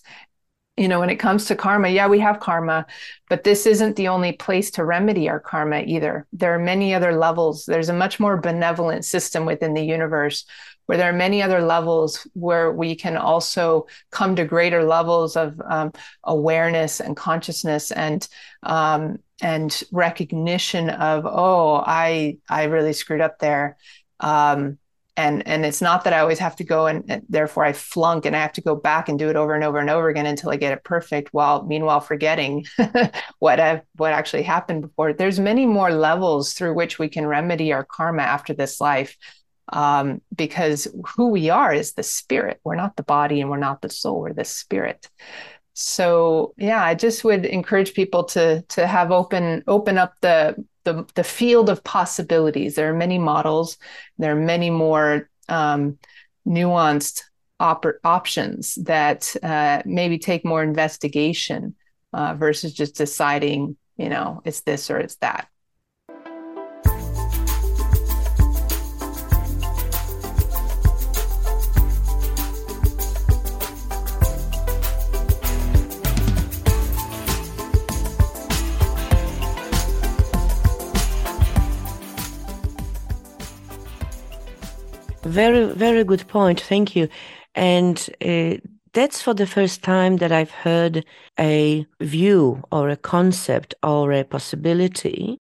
you know, when it comes to karma, yeah, we have karma, but this isn't the only place to remedy our karma either. There are many other levels. There's a much more benevolent system within the universe where there are many other levels where we can also come to greater levels of um, awareness and consciousness and um, and recognition of oh I I really screwed up there. Um, and and it's not that i always have to go and, and, therefore i flunk and i have to go back and do it over and over and over again until i get it perfect while meanwhile forgetting what I've, what actually happened before. There's many more levels through which we can remedy our karma after this life um, because who we are is the spirit. We're not the body and we're not the soul we're the spirit. So yeah i just would encourage people to to have open open up the the, the field of possibilities. There are many models, there are many more um, nuanced op- options that uh, maybe take more investigation uh, versus just deciding, you know, it's this or it's that. Very, very good point. Thank you. And uh, that's for the first time that I've heard a view or a concept or a possibility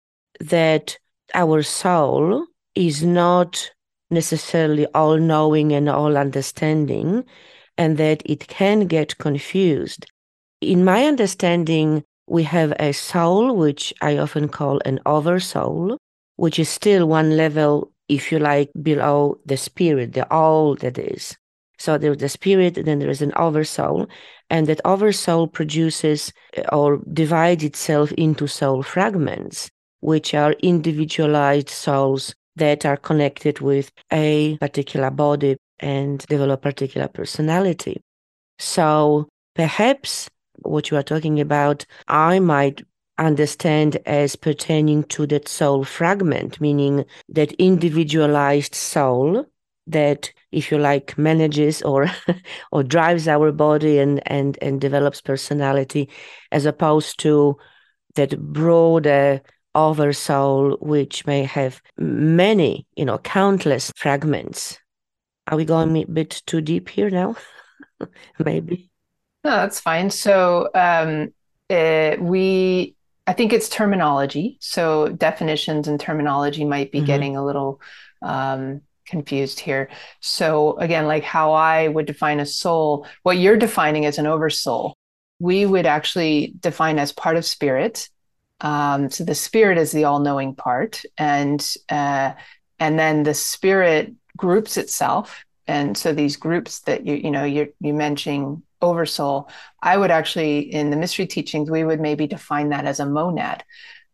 that our soul is not necessarily all knowing and all understanding, and that it can get confused. In my understanding, we have a soul, which I often call an oversoul, which is still one level if you like, below the spirit, the all that is. So there's the spirit, then there is an oversoul, and that oversoul produces uh, or divides itself into soul fragments, which are individualized souls that are connected with a particular body and develop a particular personality. So perhaps what you are talking about, I might understand as pertaining to that soul fragment, meaning that individualized soul that if you like manages or or drives our body and and and develops personality as opposed to that broader over soul which may have many you know countless fragments. Are we going a bit too deep here now? Maybe. No that's fine. So um uh, we I think it's terminology. So definitions and terminology might be mm-hmm. getting a little um, confused here. So again, like how I would define a soul, what you're defining as an oversoul, we would actually define as part of spirit. Um, so the spirit is the all-knowing part, and uh, and then the spirit groups itself. And so these groups that you you know you you mentioning oversoul, I would actually, in the mystery teachings, we would maybe define that as a monad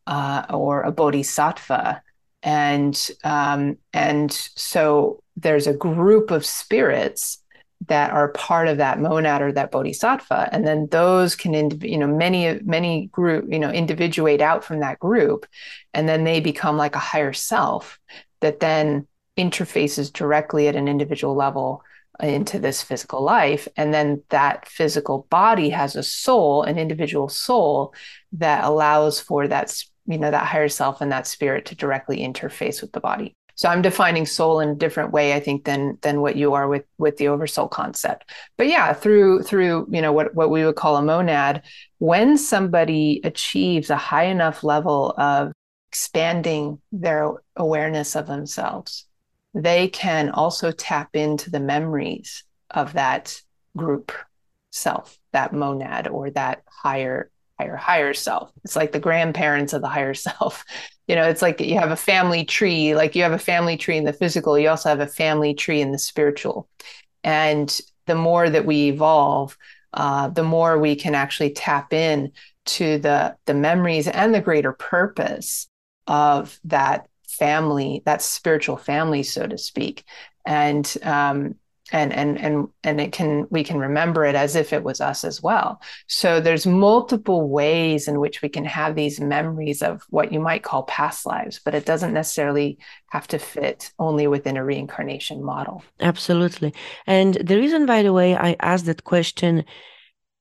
uh, or a bodhisattva. And um, and so there's a group of spirits that are part of that monad or that bodhisattva, and then those can, you know, many many group, you know, individuate out from that group, and then they become like a higher self that then interfaces directly at an individual level into this physical life. And then that physical body has a soul, an individual soul that allows for that, you know, that higher self and that spirit to directly interface with the body. So I'm defining soul in a different way, I think, than than what you are with with the oversoul concept. But yeah, through through you know what what we would call a monad, when somebody achieves a high enough level of expanding their awareness of themselves, they can also tap into the memories of that group self, that monad or that higher higher higher self. It's like the grandparents of the higher self. You know, it's like you have a family tree, like you have a family tree in the physical, you also have a family tree in the spiritual. And the more that we evolve, uh, the more we can actually tap in to the the memories and the greater purpose of that family, that spiritual family, so to speak. And um, and and and and it can we can remember it as if it was us as well. So there's multiple ways in which we can have these memories of what you might call past lives but it doesn't necessarily have to fit only within a reincarnation model. Absolutely. And the reason by the way i asked that question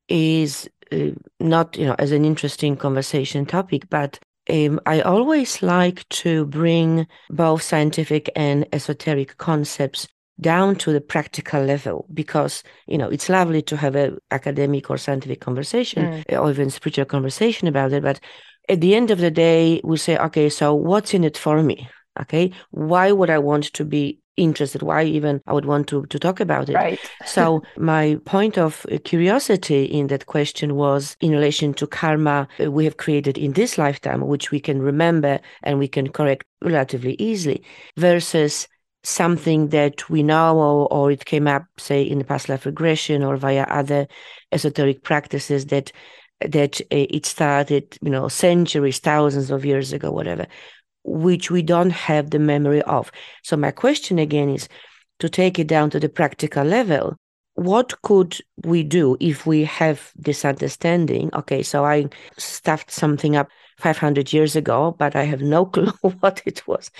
is uh, not you know as an interesting conversation topic but um, I always like to bring both scientific and esoteric concepts down to the practical level because you know it's lovely to have an academic or scientific conversation mm. or even spiritual conversation about it but at the end of the day we say okay so what's in it for me okay why would i want to be interested why even i would want to, to talk about it. Right. So my point of curiosity in that question was in relation to karma we have created in this lifetime which we can remember and we can correct relatively easily versus something that we know or, or it came up say in the past life regression or via other esoteric practices that that uh, it started you know centuries thousands of years ago whatever which we don't have the memory of so my question again is to take it down to the practical level what could we do if we have this understanding okay so i stuffed something up 500 years ago, but I have no clue what it was.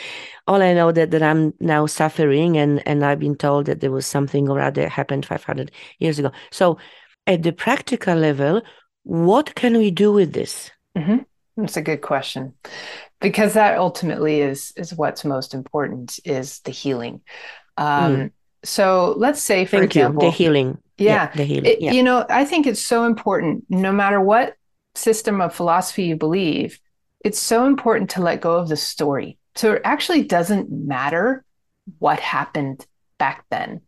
All I know that, that I'm now suffering and, and I've been told that there was something or other happened 500 years ago. So at the practical level, what can we do with this? Mm-hmm. That's a good question because that ultimately is is what's most important is the healing. Um, mm. So let's say, for Thank example, you. the healing. Yeah, yeah the healing. It, yeah. You know, I think it's so important, no matter what system of philosophy you believe, it's so important to let go of the story. So it actually doesn't matter what happened back then.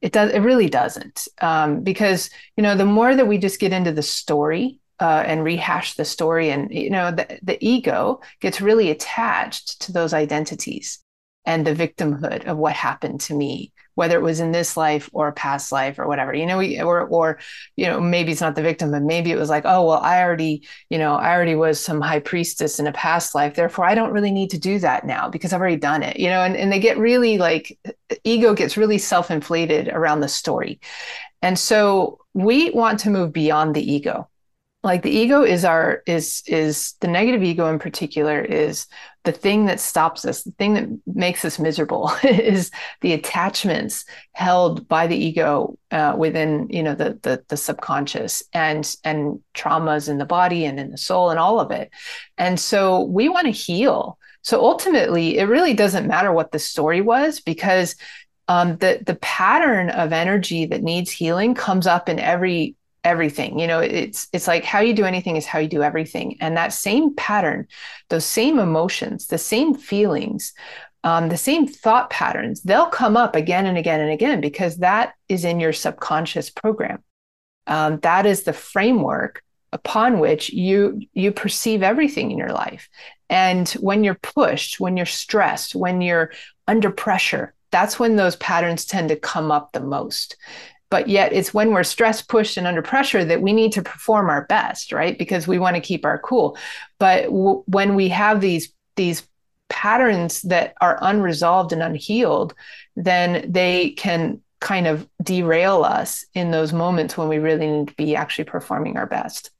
It does. It really doesn't, um, because you know the more that we just get into the story uh, and rehash the story, and you know the, the ego gets really attached to those identities and the victimhood of what happened to me whether it was in this life or a past life or whatever you know we, or or you know maybe it's not the victim but maybe it was like oh well i already you know i already was some high priestess in a past life. Therefore i don't really need to do that now because i've already done it you know and, and they get really like ego gets really self-inflated around the story. And so we want to move beyond the ego like the ego is our is is the negative ego in particular is the thing that stops us the thing that makes us miserable is the attachments held by the ego uh, within you know the, the the subconscious and and traumas in the body and in the soul and all of it. And so we want to heal. So ultimately it really doesn't matter what the story was because um, the the pattern of energy that needs healing comes up in every everything you know it's it's like how you do anything is how you do everything. And that same pattern those same emotions the same feelings um, the same thought patterns they'll come up again and again and again because that is in your subconscious program. Um, that is the framework upon which you you perceive everything in your life. And when you're pushed when you're stressed when you're under pressure that's when those patterns tend to come up the most but yet it's when we're stress pushed and under pressure that we need to perform our best right? Because we want to keep our cool. But w- when we have these these patterns that are unresolved and unhealed then they can kind of derail us in those moments when we really need to be actually performing our best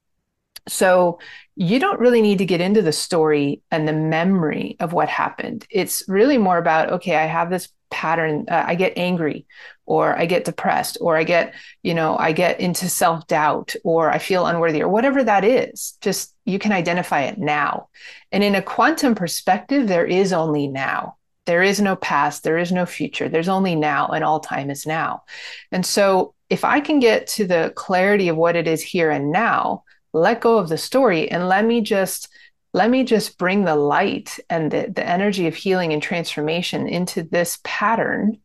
so you don't really need to get into the story and the memory of what happened. It's really more about, okay, I have this pattern. Uh, I get angry or I get depressed or I get, you know, I get into self doubt or I feel unworthy or whatever that is. Just you can identify it now. And in a quantum perspective, there is only now. There is no past, there is no future. There's only now, and all time is now. And so if I can get to the clarity of what it is here and now, let go of the story and let me just let me just bring the light and the, the energy of healing and transformation into this pattern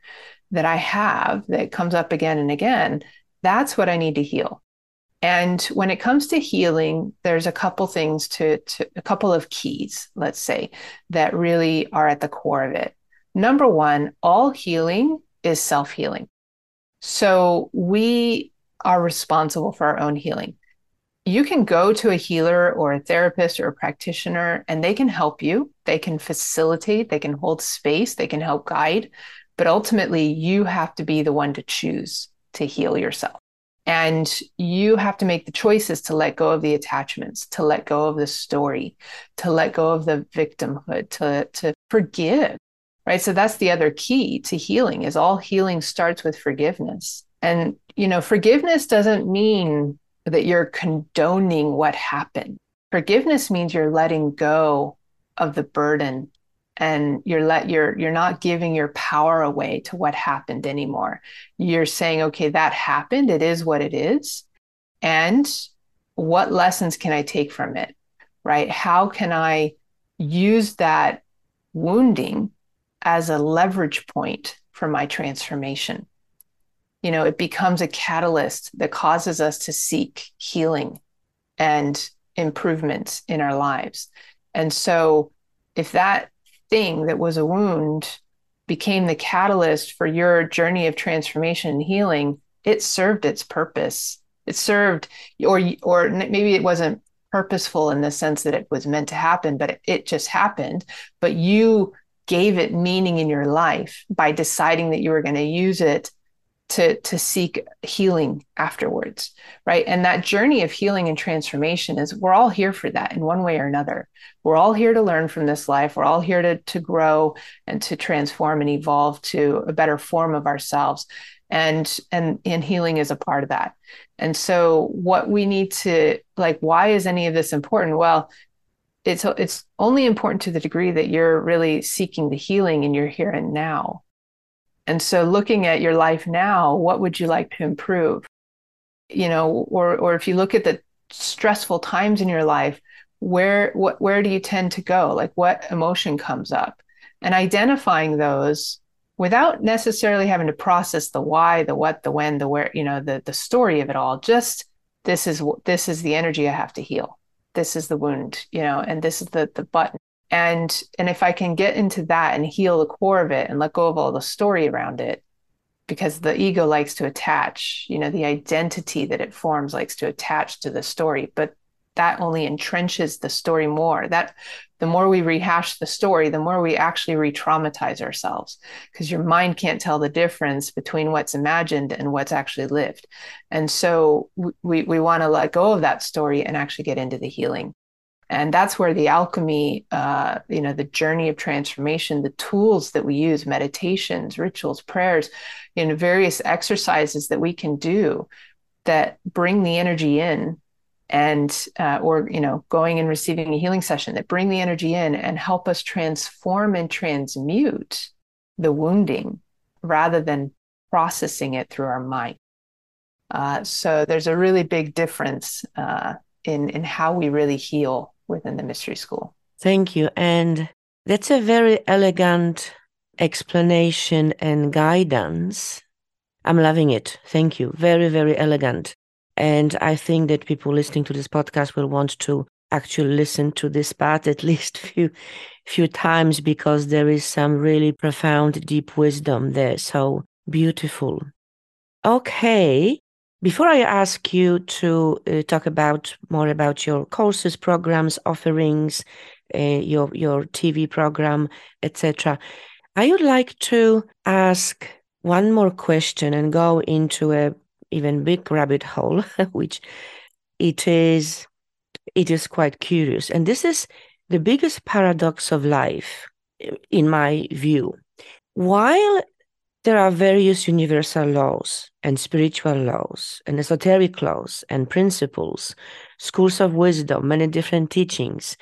that I have that comes up again and again. That's what I need to heal. And when it comes to healing, there's a couple things to, to a couple of keys, let's say, that really are at the core of it. Number one, all healing is self healing. So we are responsible for our own healing. You can go to a healer or a therapist or a practitioner, and they can help you. They can facilitate, they can hold space, they can help guide. But ultimately, you have to be the one to choose to heal yourself. And you have to make the choices to let go of the attachments, to let go of the story, to let go of the victimhood, to, to forgive, right? So that's the other key to healing is all healing starts with forgiveness. And, you know, forgiveness doesn't mean that you're condoning what happened. Forgiveness means you're letting go of the burden and you're let you're you're not giving your power away to what happened anymore. You're saying, okay, that happened. It is what it is. And what lessons can I take from it? Right? How can I use that wounding as a leverage point for my transformation? You know, it becomes a catalyst that causes us to seek healing and improvements in our lives. And so, if that thing that was a wound became the catalyst for your journey of transformation and healing, it served its purpose. It served, or or maybe it wasn't purposeful in the sense that it was meant to happen, but it, it just happened. But you gave it meaning in your life by deciding that you were going to use it to to seek healing afterwards right? And that journey of healing and transformation is we're all here for that in one way or another. We're all here to learn from this life. We're all here to to grow and to transform and evolve to a better form of ourselves. And and and healing is a part of that. And so what we need to like why is any of this important? Well it's it's only important to the degree that you're really seeking the healing in your here and now and so looking at your life now, what would you like to improve? You know, or or if you look at the stressful times in your life, where what where do you tend to go? Like what emotion comes up? And identifying those without necessarily having to process the why, the what, the when, the where, you know, the the story of it all. Just this is this is the energy I have to heal. This is the wound, you know, and this is the the button and and if i can get into that and heal the core of it and let go of all the story around it because the ego likes to attach you know the identity that it forms likes to attach to the story but that only entrenches the story more. That the more we rehash the story the more we actually re-traumatize ourselves because your mind can't tell the difference between what's imagined and what's actually lived. And so we we want to let go of that story and actually get into the healing and that's where the alchemy uh, you know the journey of transformation the tools that we use meditations rituals prayers you know various exercises that we can do that bring the energy in and uh, or you know going and receiving a healing session that bring the energy in and help us transform and transmute the wounding rather than processing it through our mind. Uh, so there's a really big difference uh, in in how we really heal within the mystery school. Thank you. And that's a very elegant explanation and guidance. I'm loving it. Thank you. Very, very elegant. And I think that people listening to this podcast will want to actually listen to this part at least few few times because there is some really profound deep wisdom there. So beautiful. Okay. Before I ask you to uh, talk about more about your courses, programs, offerings, uh, your your TV program, etc., I would like to ask one more question and go into a even big rabbit hole, which it is it is quite curious, and this is the biggest paradox of life, in my view. While there are various universal laws and spiritual laws and esoteric laws and principles, schools of wisdom, many different teachings,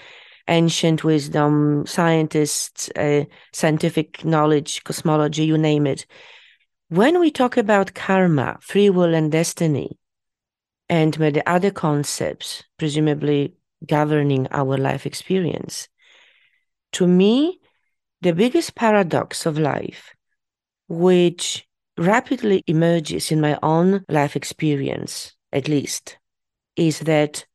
ancient wisdom, scientists, uh, scientific knowledge, cosmology, you name it. When we talk about karma, free will, and destiny, and many other concepts, presumably governing our life experience. To me, the biggest paradox of life, which rapidly emerges in my own life experience, at least, is that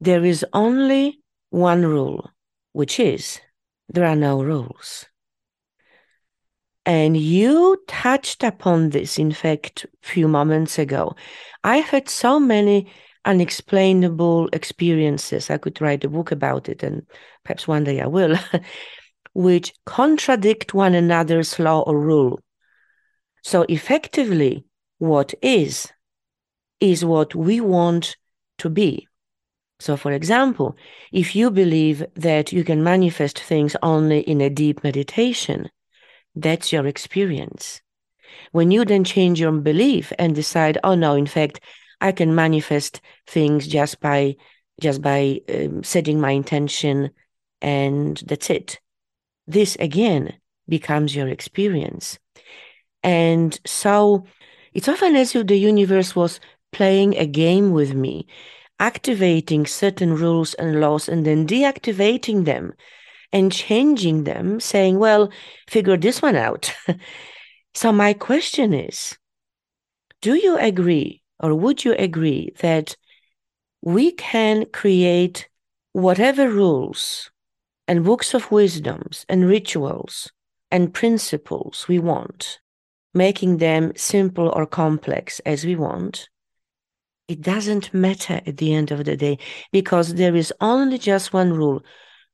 there is only one rule, which is there are no rules. And you touched upon this, in fact, a few moments ago. I've had so many unexplainable experiences. I could write a book about it, and perhaps one day I will, which contradict one another's law or rule. So, effectively, what is, is what we want to be. So, for example, if you believe that you can manifest things only in a deep meditation, that's your experience. When you then change your belief and decide, oh no, in fact, I can manifest things just by just by um, setting my intention, and that's it. This again becomes your experience, and so it's often as if the universe was playing a game with me, activating certain rules and laws and then deactivating them and changing them, saying, well, figure this one out. so, my question is do you agree or would you agree that we can create whatever rules and books of wisdoms and rituals and principles we want, making them simple or complex as we want? It doesn't matter at the end of the day because there is only just one rule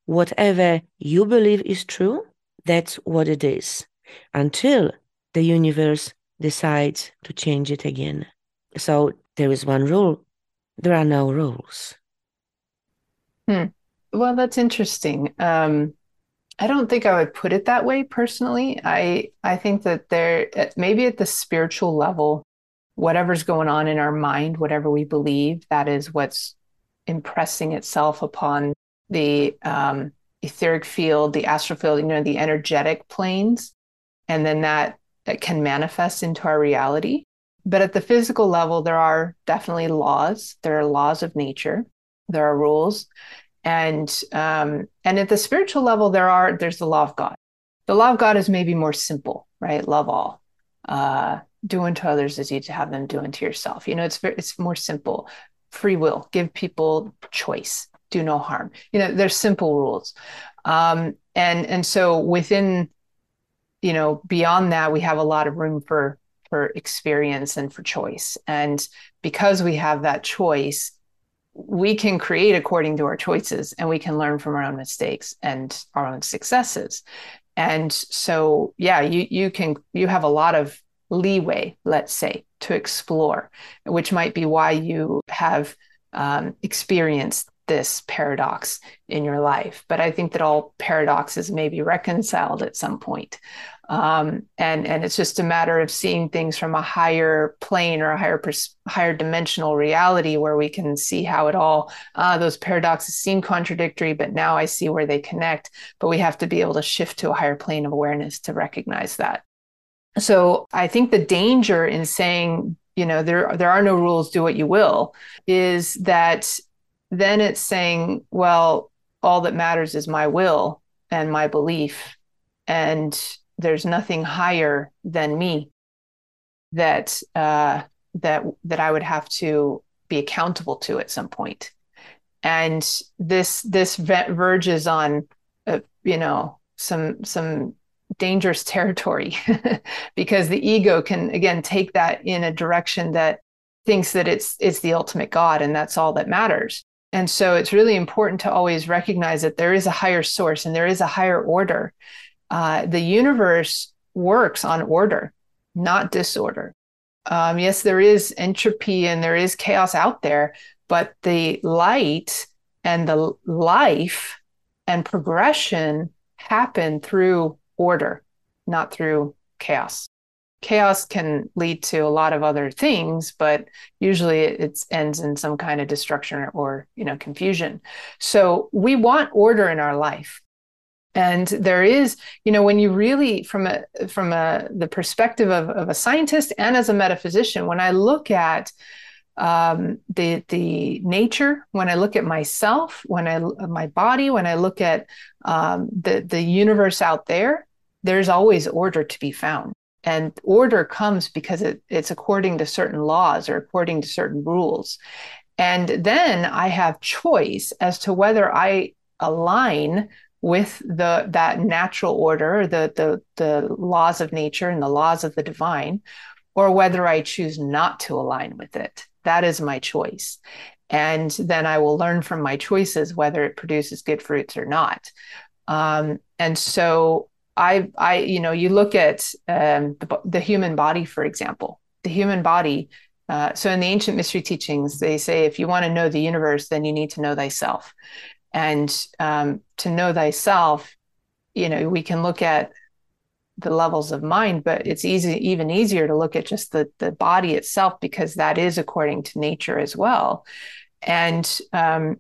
whatever you believe is true, that's what it is until the universe decides to change it again. So there is one rule, there are no rules. Hmm. Well, that's interesting. Um, I don't think I would put it that way personally. I I think that there maybe at the spiritual level, whatever's going on in our mind, whatever we believe, that is what's impressing itself upon the um, etheric field, the astral field, you know, the energetic planes, and then that, that can manifest into our reality. But at the physical level, there are definitely laws. There are laws of nature. There are rules, and um, and at the spiritual level, there are there's the law of God. The law of God is maybe more simple, right? Love all. Uh, do unto others as you have them do unto yourself. You know, it's very, it's more simple. Free will, give people choice do no harm. You know, there's simple rules. Um, and and so within, you know, beyond that, we have a lot of room for for experience and for choice. And because we have that choice, we can create according to our choices and we can learn from our own mistakes and our own successes. And so, yeah, you you can you have a lot of leeway, let's say, to explore, which might be why you have um, experienced this paradox in your life. But I think that all paradoxes may be reconciled at some point. Um, and and it's just a matter of seeing things from a higher plane or a higher pers- higher dimensional reality where we can see how it all uh, those paradoxes seem contradictory, but now I see where they connect. But we have to be able to shift to a higher plane of awareness to recognize that. So I think the danger in saying you know there there are no rules, do what you will, is that then it's saying, well, all that matters is my will and my belief. And there's nothing higher than me that uh, that that I would have to be accountable to at some point. And this this verges on, uh, you know, some some dangerous territory because the ego can again take that in a direction that thinks that it's it's the ultimate god and that's all that matters and so it's really important to always recognize that there is a higher source and there is a higher order. Uh, the universe works on order, not disorder. Um, yes, there is entropy and there is chaos out there, but the light and the life and progression happen through order, not through chaos. Chaos can lead to a lot of other things but usually it ends in some kind of destruction or you know confusion. So we want order in our life and there is you know when you really from a from a the perspective of, of a scientist and as a metaphysician when i look at um, the the nature, when I look at myself, when I my body, when I look at um, the the universe out there, there's always order to be found. And order comes because it, it's according to certain laws or according to certain rules. And then I have choice as to whether I align with the that natural order, the the the laws of nature and the laws of the divine, or whether I choose not to align with it. That is my choice. And then I will learn from my choices whether it produces good fruits or not. Um, and so I, I, you know, you look at um, the, the, human body, for example, the human body. Uh, so in the ancient mystery teachings, they say if you want to know the universe, then you need to know thyself. And um, to know thyself, you know, we can look at the levels of mind, but it's easy, even easier to look at just the, the body itself because that is according to nature as well. And um,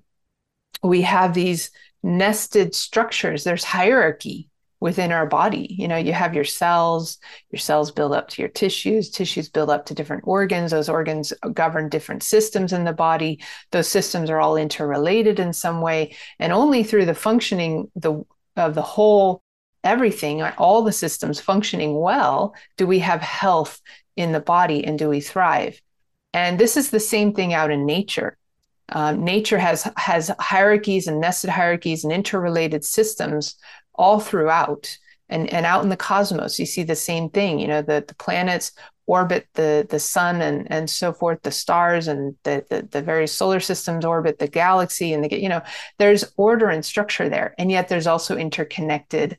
we have these nested structures, there's hierarchy within our body. You know, you have your cells, your cells build up to your tissues, tissues build up to different organs, those organs govern different systems in the body. Those systems are all interrelated in some way. And only through the functioning the, of the whole everything, all the systems functioning well, do we have health in the body and do we thrive? And this is the same thing out in nature. Um, nature has has hierarchies and nested hierarchies and interrelated systems all throughout. And, and out in the cosmos, you see the same thing. You know, the, the planets orbit the the sun and and so forth the stars and the, the the various solar systems orbit the galaxy and the you know there's order and structure there and yet there's also interconnected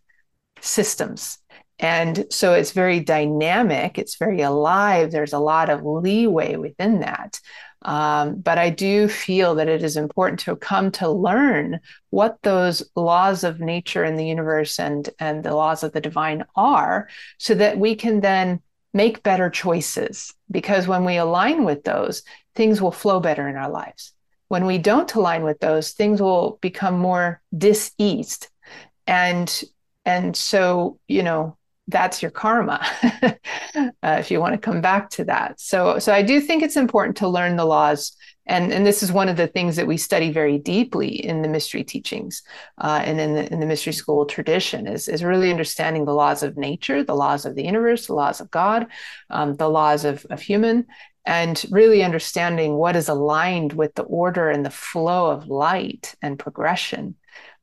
systems. And so it's very dynamic, it's very alive. There's a lot of leeway within that. Um, but I do feel that it is important to come to learn what those laws of nature and the universe and, and the laws of the divine are so that we can then make better choices. Because when we align with those, things will flow better in our lives. When we don't align with those, things will become more diseased. And and so you know that's your karma uh, if you want to come back to that. So so i do think it's important to learn the laws and and this is one of the things that we study very deeply in the mystery teachings uh, and in the in the mystery school tradition is is really understanding the laws of nature the laws of the universe the laws of god um, the laws of, of human and really understanding what is aligned with the order and the flow of light and progression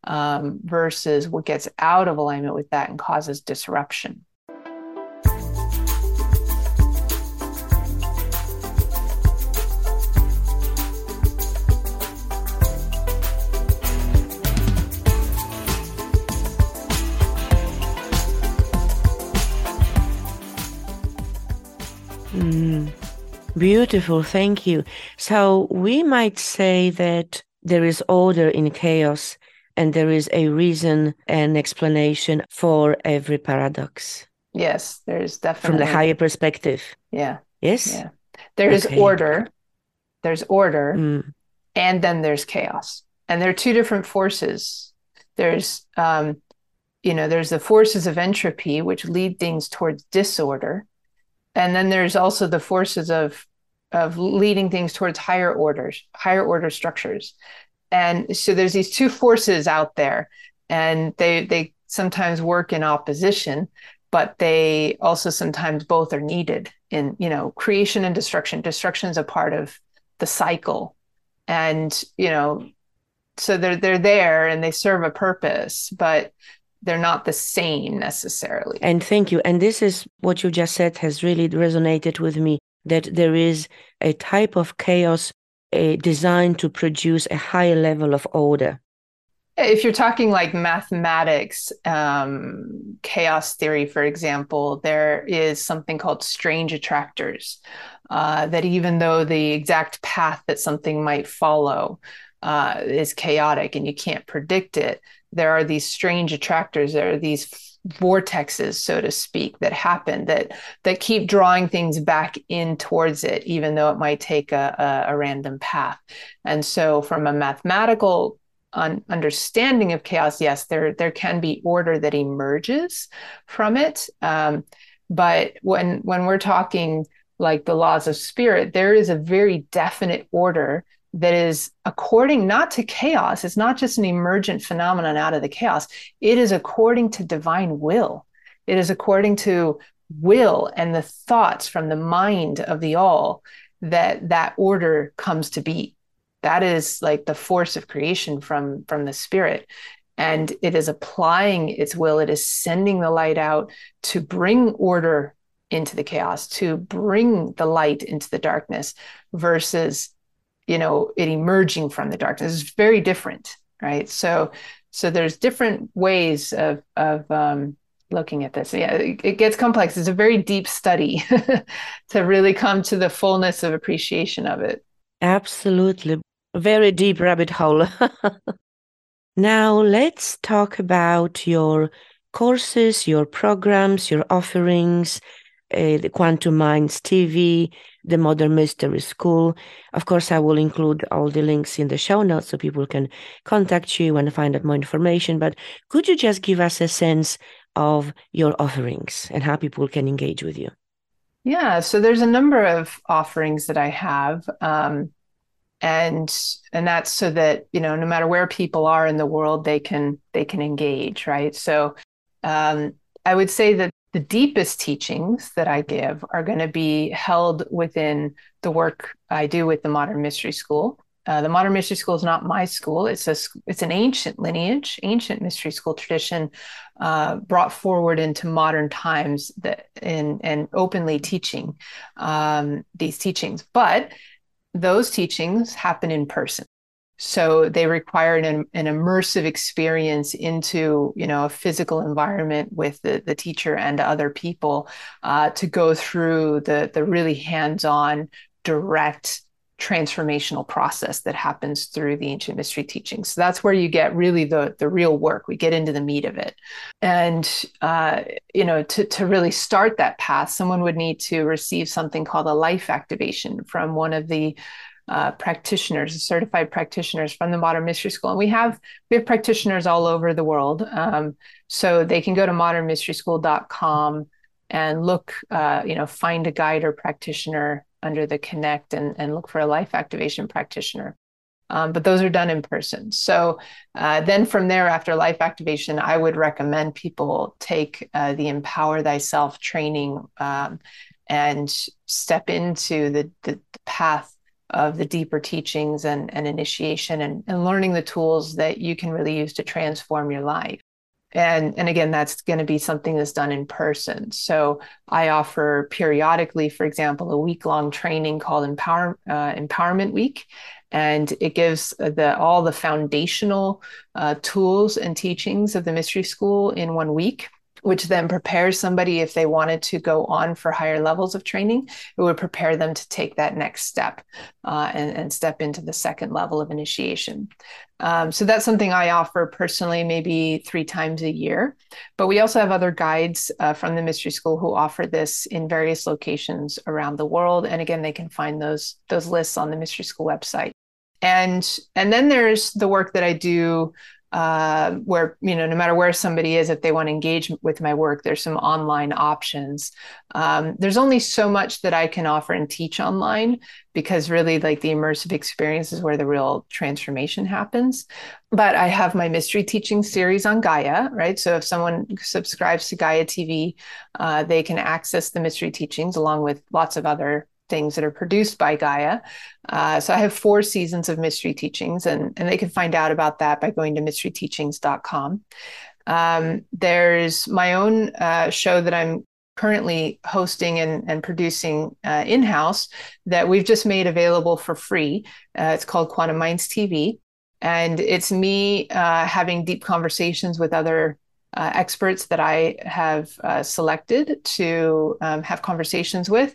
um, versus what gets out of alignment with that and causes disruption. Mm, beautiful, thank you. So we might say that there is order in chaos and there is a reason and explanation for every paradox. Yes, there's definitely from the higher perspective. Yeah. Yes. Yeah. There is okay. order. There's order, mm. and then there's chaos, and there are two different forces. There's, um, you know, there's the forces of entropy which lead things towards disorder, and then there's also the forces of of leading things towards higher orders, higher order structures and so there's these two forces out there and they they sometimes work in opposition but they also sometimes both are needed in you know creation and destruction. Destruction is a part of the cycle. And you know so they're they're there and they serve a purpose but they're not the same necessarily. And thank you. And this is what you just said has really resonated with me that there is a type of chaos designed to produce a higher level of order. If you're talking like mathematics, um, chaos theory, for example, there is something called strange attractors. Uh, that even though the exact path that something might follow uh, is chaotic and you can't predict it, there are these strange attractors. There are these vortexes so to speak that happen that that keep drawing things back in towards it even though it might take a, a, a random path. And so from a mathematical un- understanding of chaos yes there there can be order that emerges from it. Um, but when when we're talking like the laws of spirit, there is a very definite order that is according not to chaos. It's not just an emergent phenomenon out of the chaos. It is according to divine will. It is according to will and the thoughts from the mind of the all that that order comes to be. That is like the force of creation from from the spirit and it is applying its will it is sending the light out to bring order into the chaos to bring the light into the darkness versus you know it emerging from the darkness. Is very different right? So so there's different ways of of um, looking at this. Yeah it, it gets complex. It's a very deep study to really come to the fullness of appreciation of it. Absolutely. Very deep rabbit hole. Now, let's talk about your courses, your programs, your offerings, uh, the Quantum Minds TV, the Modern Mystery School. Of course, I will include all the links in the show notes so people can contact you and find out more information. But could you just give us a sense of your offerings and how people can engage with you? Yeah, so there's a number of offerings that I have. Um, and and that's so that you know no matter where people are in the world they can they can engage right so um, i would say that the deepest teachings that i give are going to be held within the work i do with the modern mystery school. Uh, the modern mystery school is not my school. It's a it's an ancient lineage ancient mystery school tradition uh, brought forward into modern times that in and openly teaching um, these teachings. But those teachings happen in person so they require an, an immersive experience into you know a physical environment with the, the teacher and other people uh, to go through the the really hands-on direct transformational process that happens through the ancient mystery teachings. So that's where you get really the the real work. We get into the meat of it, and uh, you know to to really start that path, someone would need to receive something called a life activation from one of the uh, practitioners, certified practitioners from the Modern Mystery School, and we have we have practitioners all over the world. Um, so they can go to modernmysteryschool.com and look, uh, you know, find a guide or practitioner under the Connect and, and look for a life activation practitioner. Um, but those are done in person. So uh, then from there, after life activation, I would recommend people take uh, the Empower Thyself training um, and step into the, the, the, path of the deeper teachings and, and initiation and, and learning the tools that you can really use to transform your life. And and again that's going to be something that's done in person. So i offer periodically for example a week long training called empower uh, empowerment week. And it gives the all the foundational uh, tools and teachings of the mystery school in one week which then prepares somebody if they wanted to go on for higher levels of training it would prepare them to take that next step uh, and, and, step into the second level of initiation. Um, so that's something i offer personally maybe three times a year. But we also have other guides uh, from the mystery school who offer this in various locations around the world. And again they can find those those lists on the mystery school website. And and then there's the work that i do uh, where you know no matter where somebody is if they want to engage with my work there's some online options. Um, there's only so much that i can offer and teach online because really like the immersive experience is where the real transformation happens. But i have my mystery teaching series on gaia right? So if someone subscribes to gaia tv uh, they can access the mystery teachings along with lots of other things that are produced by Gaia. Uh, so I have four seasons of mystery teachings, and, and they can find out about that by going to mysteryteachings.com. Um, there's my own uh, show that I'm currently hosting and, and producing uh, in house that we've just made available for free. Uh, it's called Quantum Minds TV. And it's me uh, having deep conversations with other uh, experts that I have uh, selected to um, have conversations with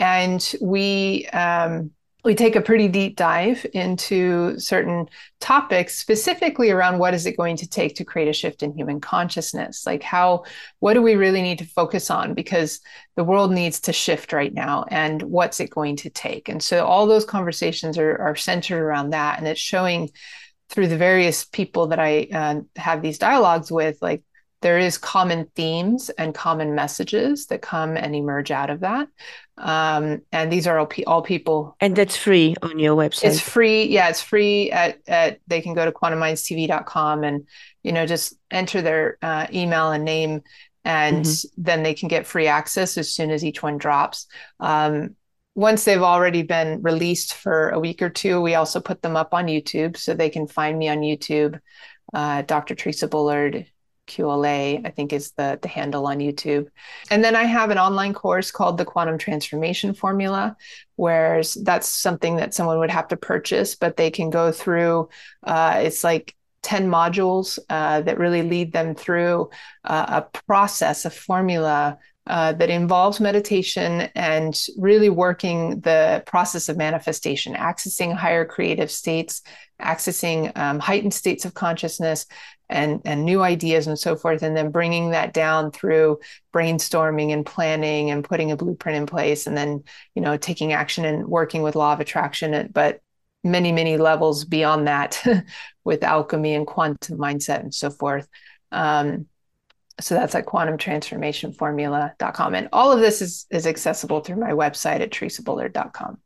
and we um, we take a pretty deep dive into certain topics specifically around what is it going to take to create a shift in human consciousness? Like how what do we really need to focus on? Because the world needs to shift right now and what's it going to take? And so all those conversations are, are centered around that and it's showing through the various people that i uh, have these dialogues with like there is common themes and common messages that come and emerge out of that Um, and these are all, all people. And that's free on your website. It's free. Yeah, it's free at, at they can go to quantummindstv.com and, you know, just enter their uh, email and name and mm-hmm. then they can get free access as soon as each one drops. Um, once they've already been released for a week or two, we also put them up on YouTube so they can find me on YouTube. Uh, Dr. Theresa Bullard, QLA, I think is the, the handle on YouTube. And then I have an online course called the Quantum Transformation Formula, where that's something that someone would have to purchase, but they can go through. Uh, it's like 10 modules uh, that really lead them through uh, a process, a formula uh, that involves meditation and really working the process of manifestation, accessing higher creative states, accessing um, heightened states of consciousness and, and new ideas and so forth, and then bringing that down through brainstorming and planning and putting a blueprint in place, and then you know taking action and working with law of attraction. But many many levels beyond that with alchemy and quantum mindset and so forth. Um, so that's at quantumtransformationformula.com. And all of this is, is accessible through my website at theresabullard.com.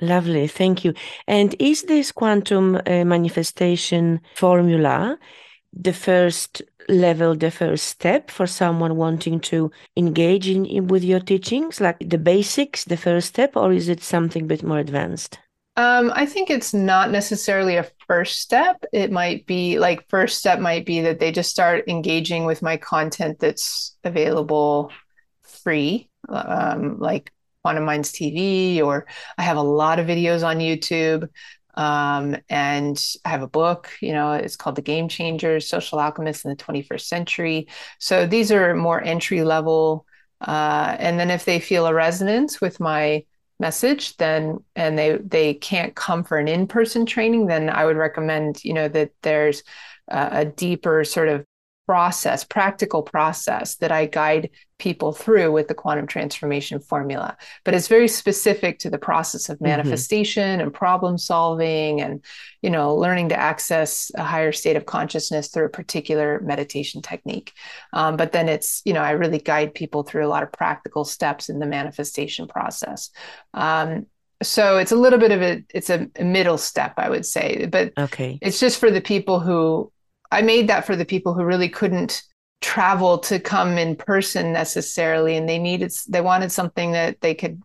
Lovely, thank you. And is this quantum uh, manifestation formula the first level, the first step for someone wanting to engage in, in with your teachings, like the basics, the first step, or is it something a bit more advanced? Um, I think it's not necessarily a first step. It might be like first step might be that they just start engaging with my content that's available free, um, like Quantum Minds TV, or I have a lot of videos on YouTube. Um, and I have a book, you know, it's called The Game Changers Social Alchemists in the 21st Century. So these are more entry level. Uh, and then if they feel a resonance with my message then and they they can't come for an in-person training then i would recommend you know that there's a, a deeper sort of process, practical process that I guide people through with the quantum transformation formula. But it's very specific to the process of mm-hmm. manifestation mm-hmm. and problem solving and, you know, learning to access a higher state of consciousness through a particular meditation technique. Um, but then it's, you know, I really guide people through a lot of practical steps in the manifestation process. Um, so it's a little bit of a it's a, a middle step i would say but okay it's just for the people who I made that for the people who really couldn't travel to come in person necessarily and they needed they wanted something that they could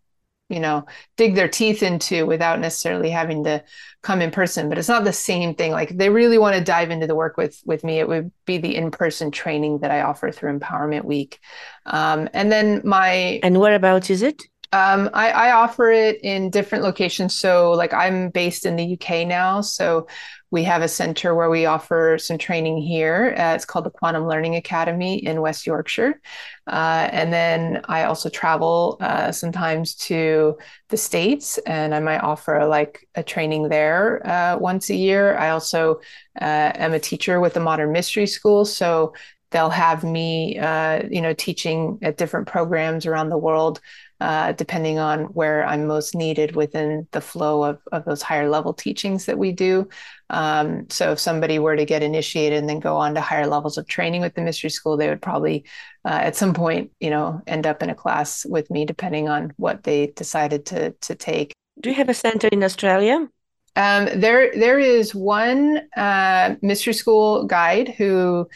you know dig their teeth into without necessarily having to come in person but it's not the same thing like they really want to dive into the work with with me it would be the in-person training that i offer through empowerment week um, and then my and whereabouts is it um, I, I, offer it in different locations. So, like, I'm based in the UK now. So, we have a center where we offer some training here. Uh, it's called the Quantum Learning Academy in West Yorkshire. Uh, and then I also travel uh, sometimes to the States and I might offer like a training there uh, once a year. I also uh, am a teacher with the Modern Mystery School. So they'll have me, uh, you know, teaching at different programs around the world uh, depending on where I'm most needed within the flow of, of those higher level teachings that we do. Um, so if somebody were to get initiated and then go on to higher levels of training with the mystery school, they would probably uh, at some point, you know, end up in a class with me, depending on what they decided to to take. Do you have a center in Australia? Um, there, there is one uh, mystery school guide who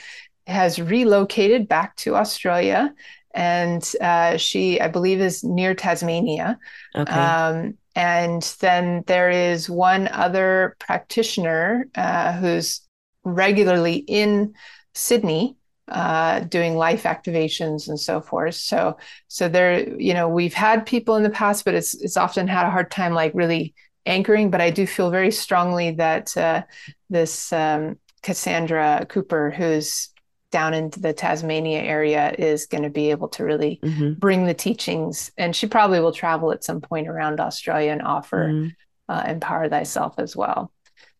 has relocated back to Australia and uh, she, I believe, is near Tasmania. Okay. Um, and then there is one other practitioner uh, who's regularly in Sydney uh, doing life activations and so forth. So, so there, you know, we've had people in the past, but it's it's often had a hard time like really anchoring. But I do feel very strongly that uh, this um, Cassandra Cooper, who's down into the Tasmania area is going to be able to really mm-hmm. bring the teachings. And she probably will travel at some point around Australia and offer mm-hmm. uh, Empower Thyself as well.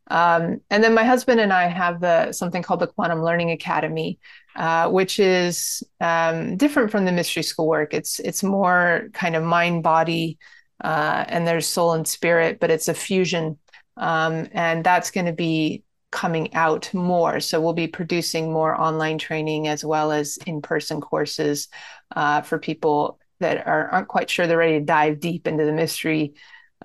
Um, and then my husband and I have the something called the Quantum Learning Academy, uh, which is um, different from the mystery school work. It's it's more kind of mind body, uh, and there's soul and spirit, but it's a fusion, um, and that's going to be coming out more. So we'll be producing more online training as well as in person courses uh, for people that are, aren't quite sure they're ready to dive deep into the mystery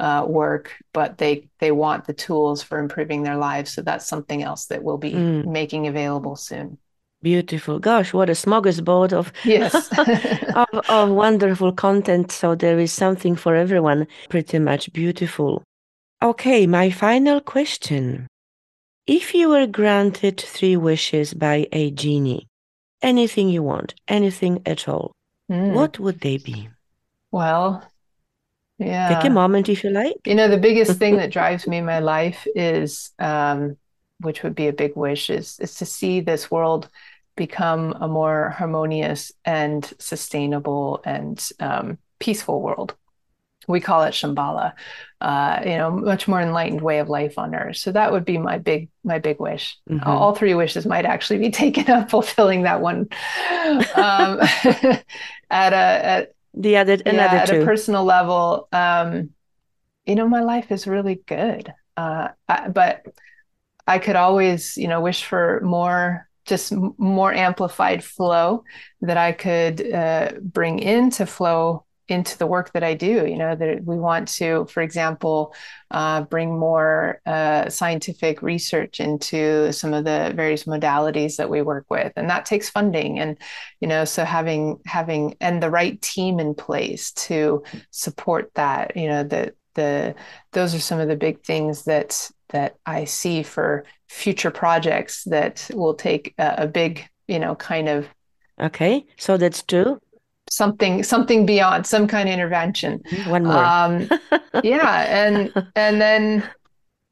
uh, work, but they they want the tools for improving their lives. So that's something else that we'll be mm. making available soon. Beautiful. Gosh, what a smorgasbord of yes of, of wonderful content. So there is something for everyone. Pretty much beautiful. Okay, my final question. If you were granted three wishes by a genie, anything you want, anything at all, mm. what would they be? Well, yeah. Take a moment if you like. You know, the biggest thing that drives me in my life is, um, which would be a big wish, is is to see this world become a more harmonious and sustainable and um, peaceful world. We call it Shambhala, uh, you know, much more enlightened way of life on Earth. So that would be my big, my big wish. Mm-hmm. All three wishes might actually be taken up fulfilling that one. Um, at a at the other another at two. a personal level um you know my life is really good uh I, but i could always you know wish for more just more amplified flow that i could uh, bring into flow into the work that I do. You know, that we want to, for example, uh, bring more uh, scientific research into some of the various modalities that we work with, and that takes funding. And you know, so having having and the right team in place to support that. You know, that the those are some of the big things that that I see for future projects that will take a, a big, you know, kind of. Okay, so that's true something something beyond some kind of intervention. Mm-hmm. one more. Um, yeah and and then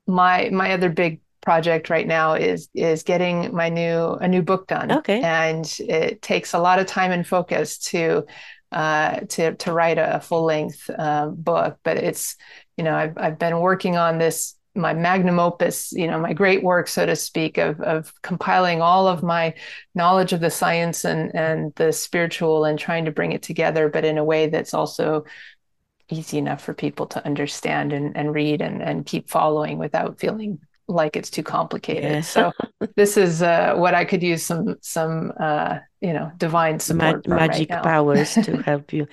my my other big project right now is is getting my new a new book done. Okay. And it takes a lot of time and focus to uh, to to write a, full length uh, book but it's you know I've, I've been working on this my magnum opus, you know, my great work, so to speak, of, of compiling all of my knowledge of the science and, and the spiritual and trying to bring it together, but in a way that's also easy enough for people to understand and, and read and, and keep following without feeling like it's too complicated. Yeah. so this is uh, what I could use some some uh, you know divine support Ma- magic right powers to help you.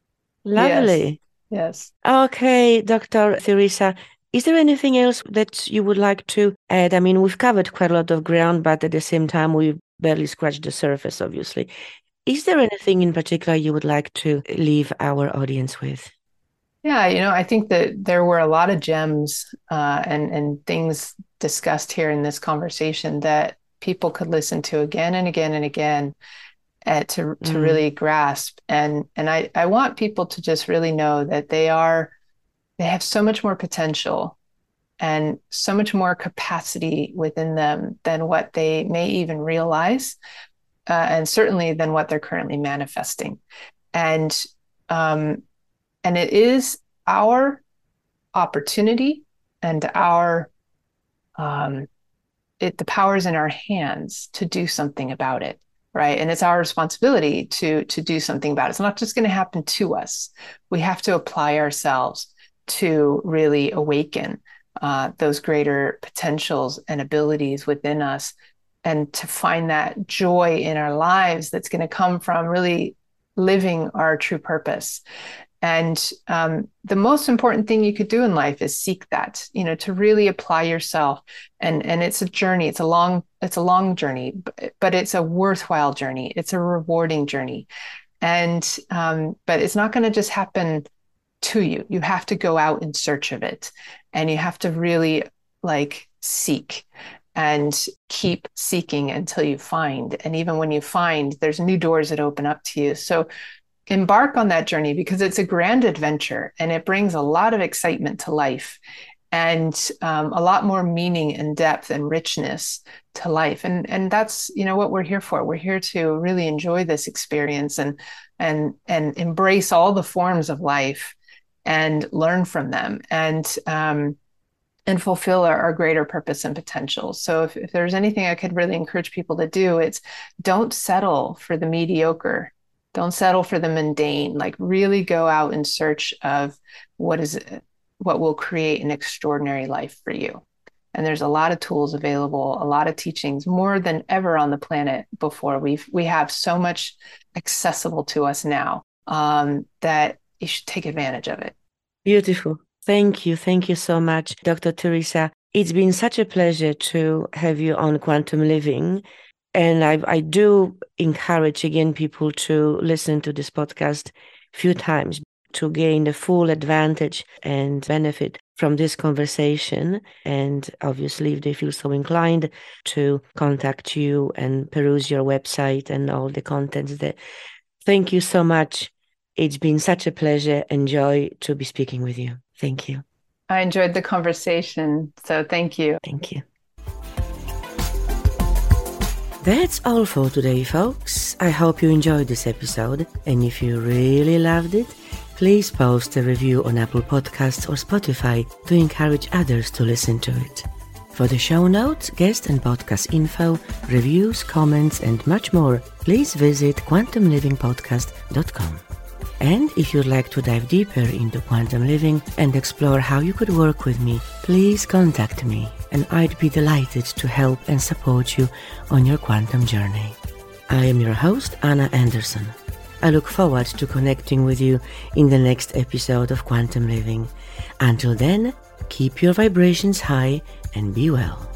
Lovely. Yes. yes. Okay, Dr. Theresa, is there anything else that you would like to add? I mean, we've covered quite a lot of ground, but at the same time, we've barely scratched the surface, obviously. Is there anything in particular you would like to leave our audience with? Yeah, you know, I think that there were a lot of gems uh, and and things discussed here in this conversation that people could listen to again and again and again uh, to to mm. really grasp. And and I I want people to just really know that they are they have so much more potential and so much more capacity within them than what they may even realize, uh, and certainly than what they're currently manifesting. And um, and it is our opportunity and our um, it the powers in our hands to do something about it right? And it's our responsibility to to do something about it. It's not just going to happen to us. We have to apply ourselves to really awaken uh, those greater potentials and abilities within us and to find that joy in our lives that's going to come from really living our true purpose. And um, the most important thing you could do in life is seek that you know to really apply yourself. And and it's a journey it's a long it's a long journey but, it's a worthwhile journey. It's a rewarding journey. And um, but it's not going to just happen to you. You have to go out in search of it and you have to really like seek and keep seeking until you find. And even when you find, there's new doors that open up to you. So embark on that journey because it's a grand adventure and it brings a lot of excitement to life and um, a lot more meaning and depth and richness to life and and that's you know what we're here for we're here to really enjoy this experience and and and embrace all the forms of life and learn from them and um, and fulfill our, our, greater purpose and potential. So if, if there's anything I could really encourage people to do, it's don't settle for the mediocre. Don't settle for the mundane. Like really go out in search of what is what will create an extraordinary life for you. And there's a lot of tools available, a lot of teachings, more than ever on the planet before. We've we have so much accessible to us now um, that you should take advantage of it. Beautiful. Thank you. Thank you so much, Dr. Theresa. It's been such a pleasure to have you on Quantum Living. And I, I do encourage again people to listen to this podcast a few times to gain the full advantage and benefit from this conversation. And obviously, if they feel so inclined to contact you and peruse your website and all the contents there. Thank you so much. It's been such a pleasure and joy to be speaking with you. Thank you. I enjoyed the conversation. So thank you. Thank you. That's all for today, folks. I hope you enjoyed this episode. And if you really loved it, please post a review on Apple Podcasts or Spotify to encourage others to listen to it. For the show notes, guest and podcast info, reviews, comments, and much more, please visit quantumlivingpodcast.com. And if you'd like to dive deeper into quantum living and explore how you could work with me, please contact me and I'd be delighted to help and support you on your quantum journey. I am your host, Anna Anderson. I look forward to connecting with you in the next episode of Quantum Living. Until then, keep your vibrations high and be well.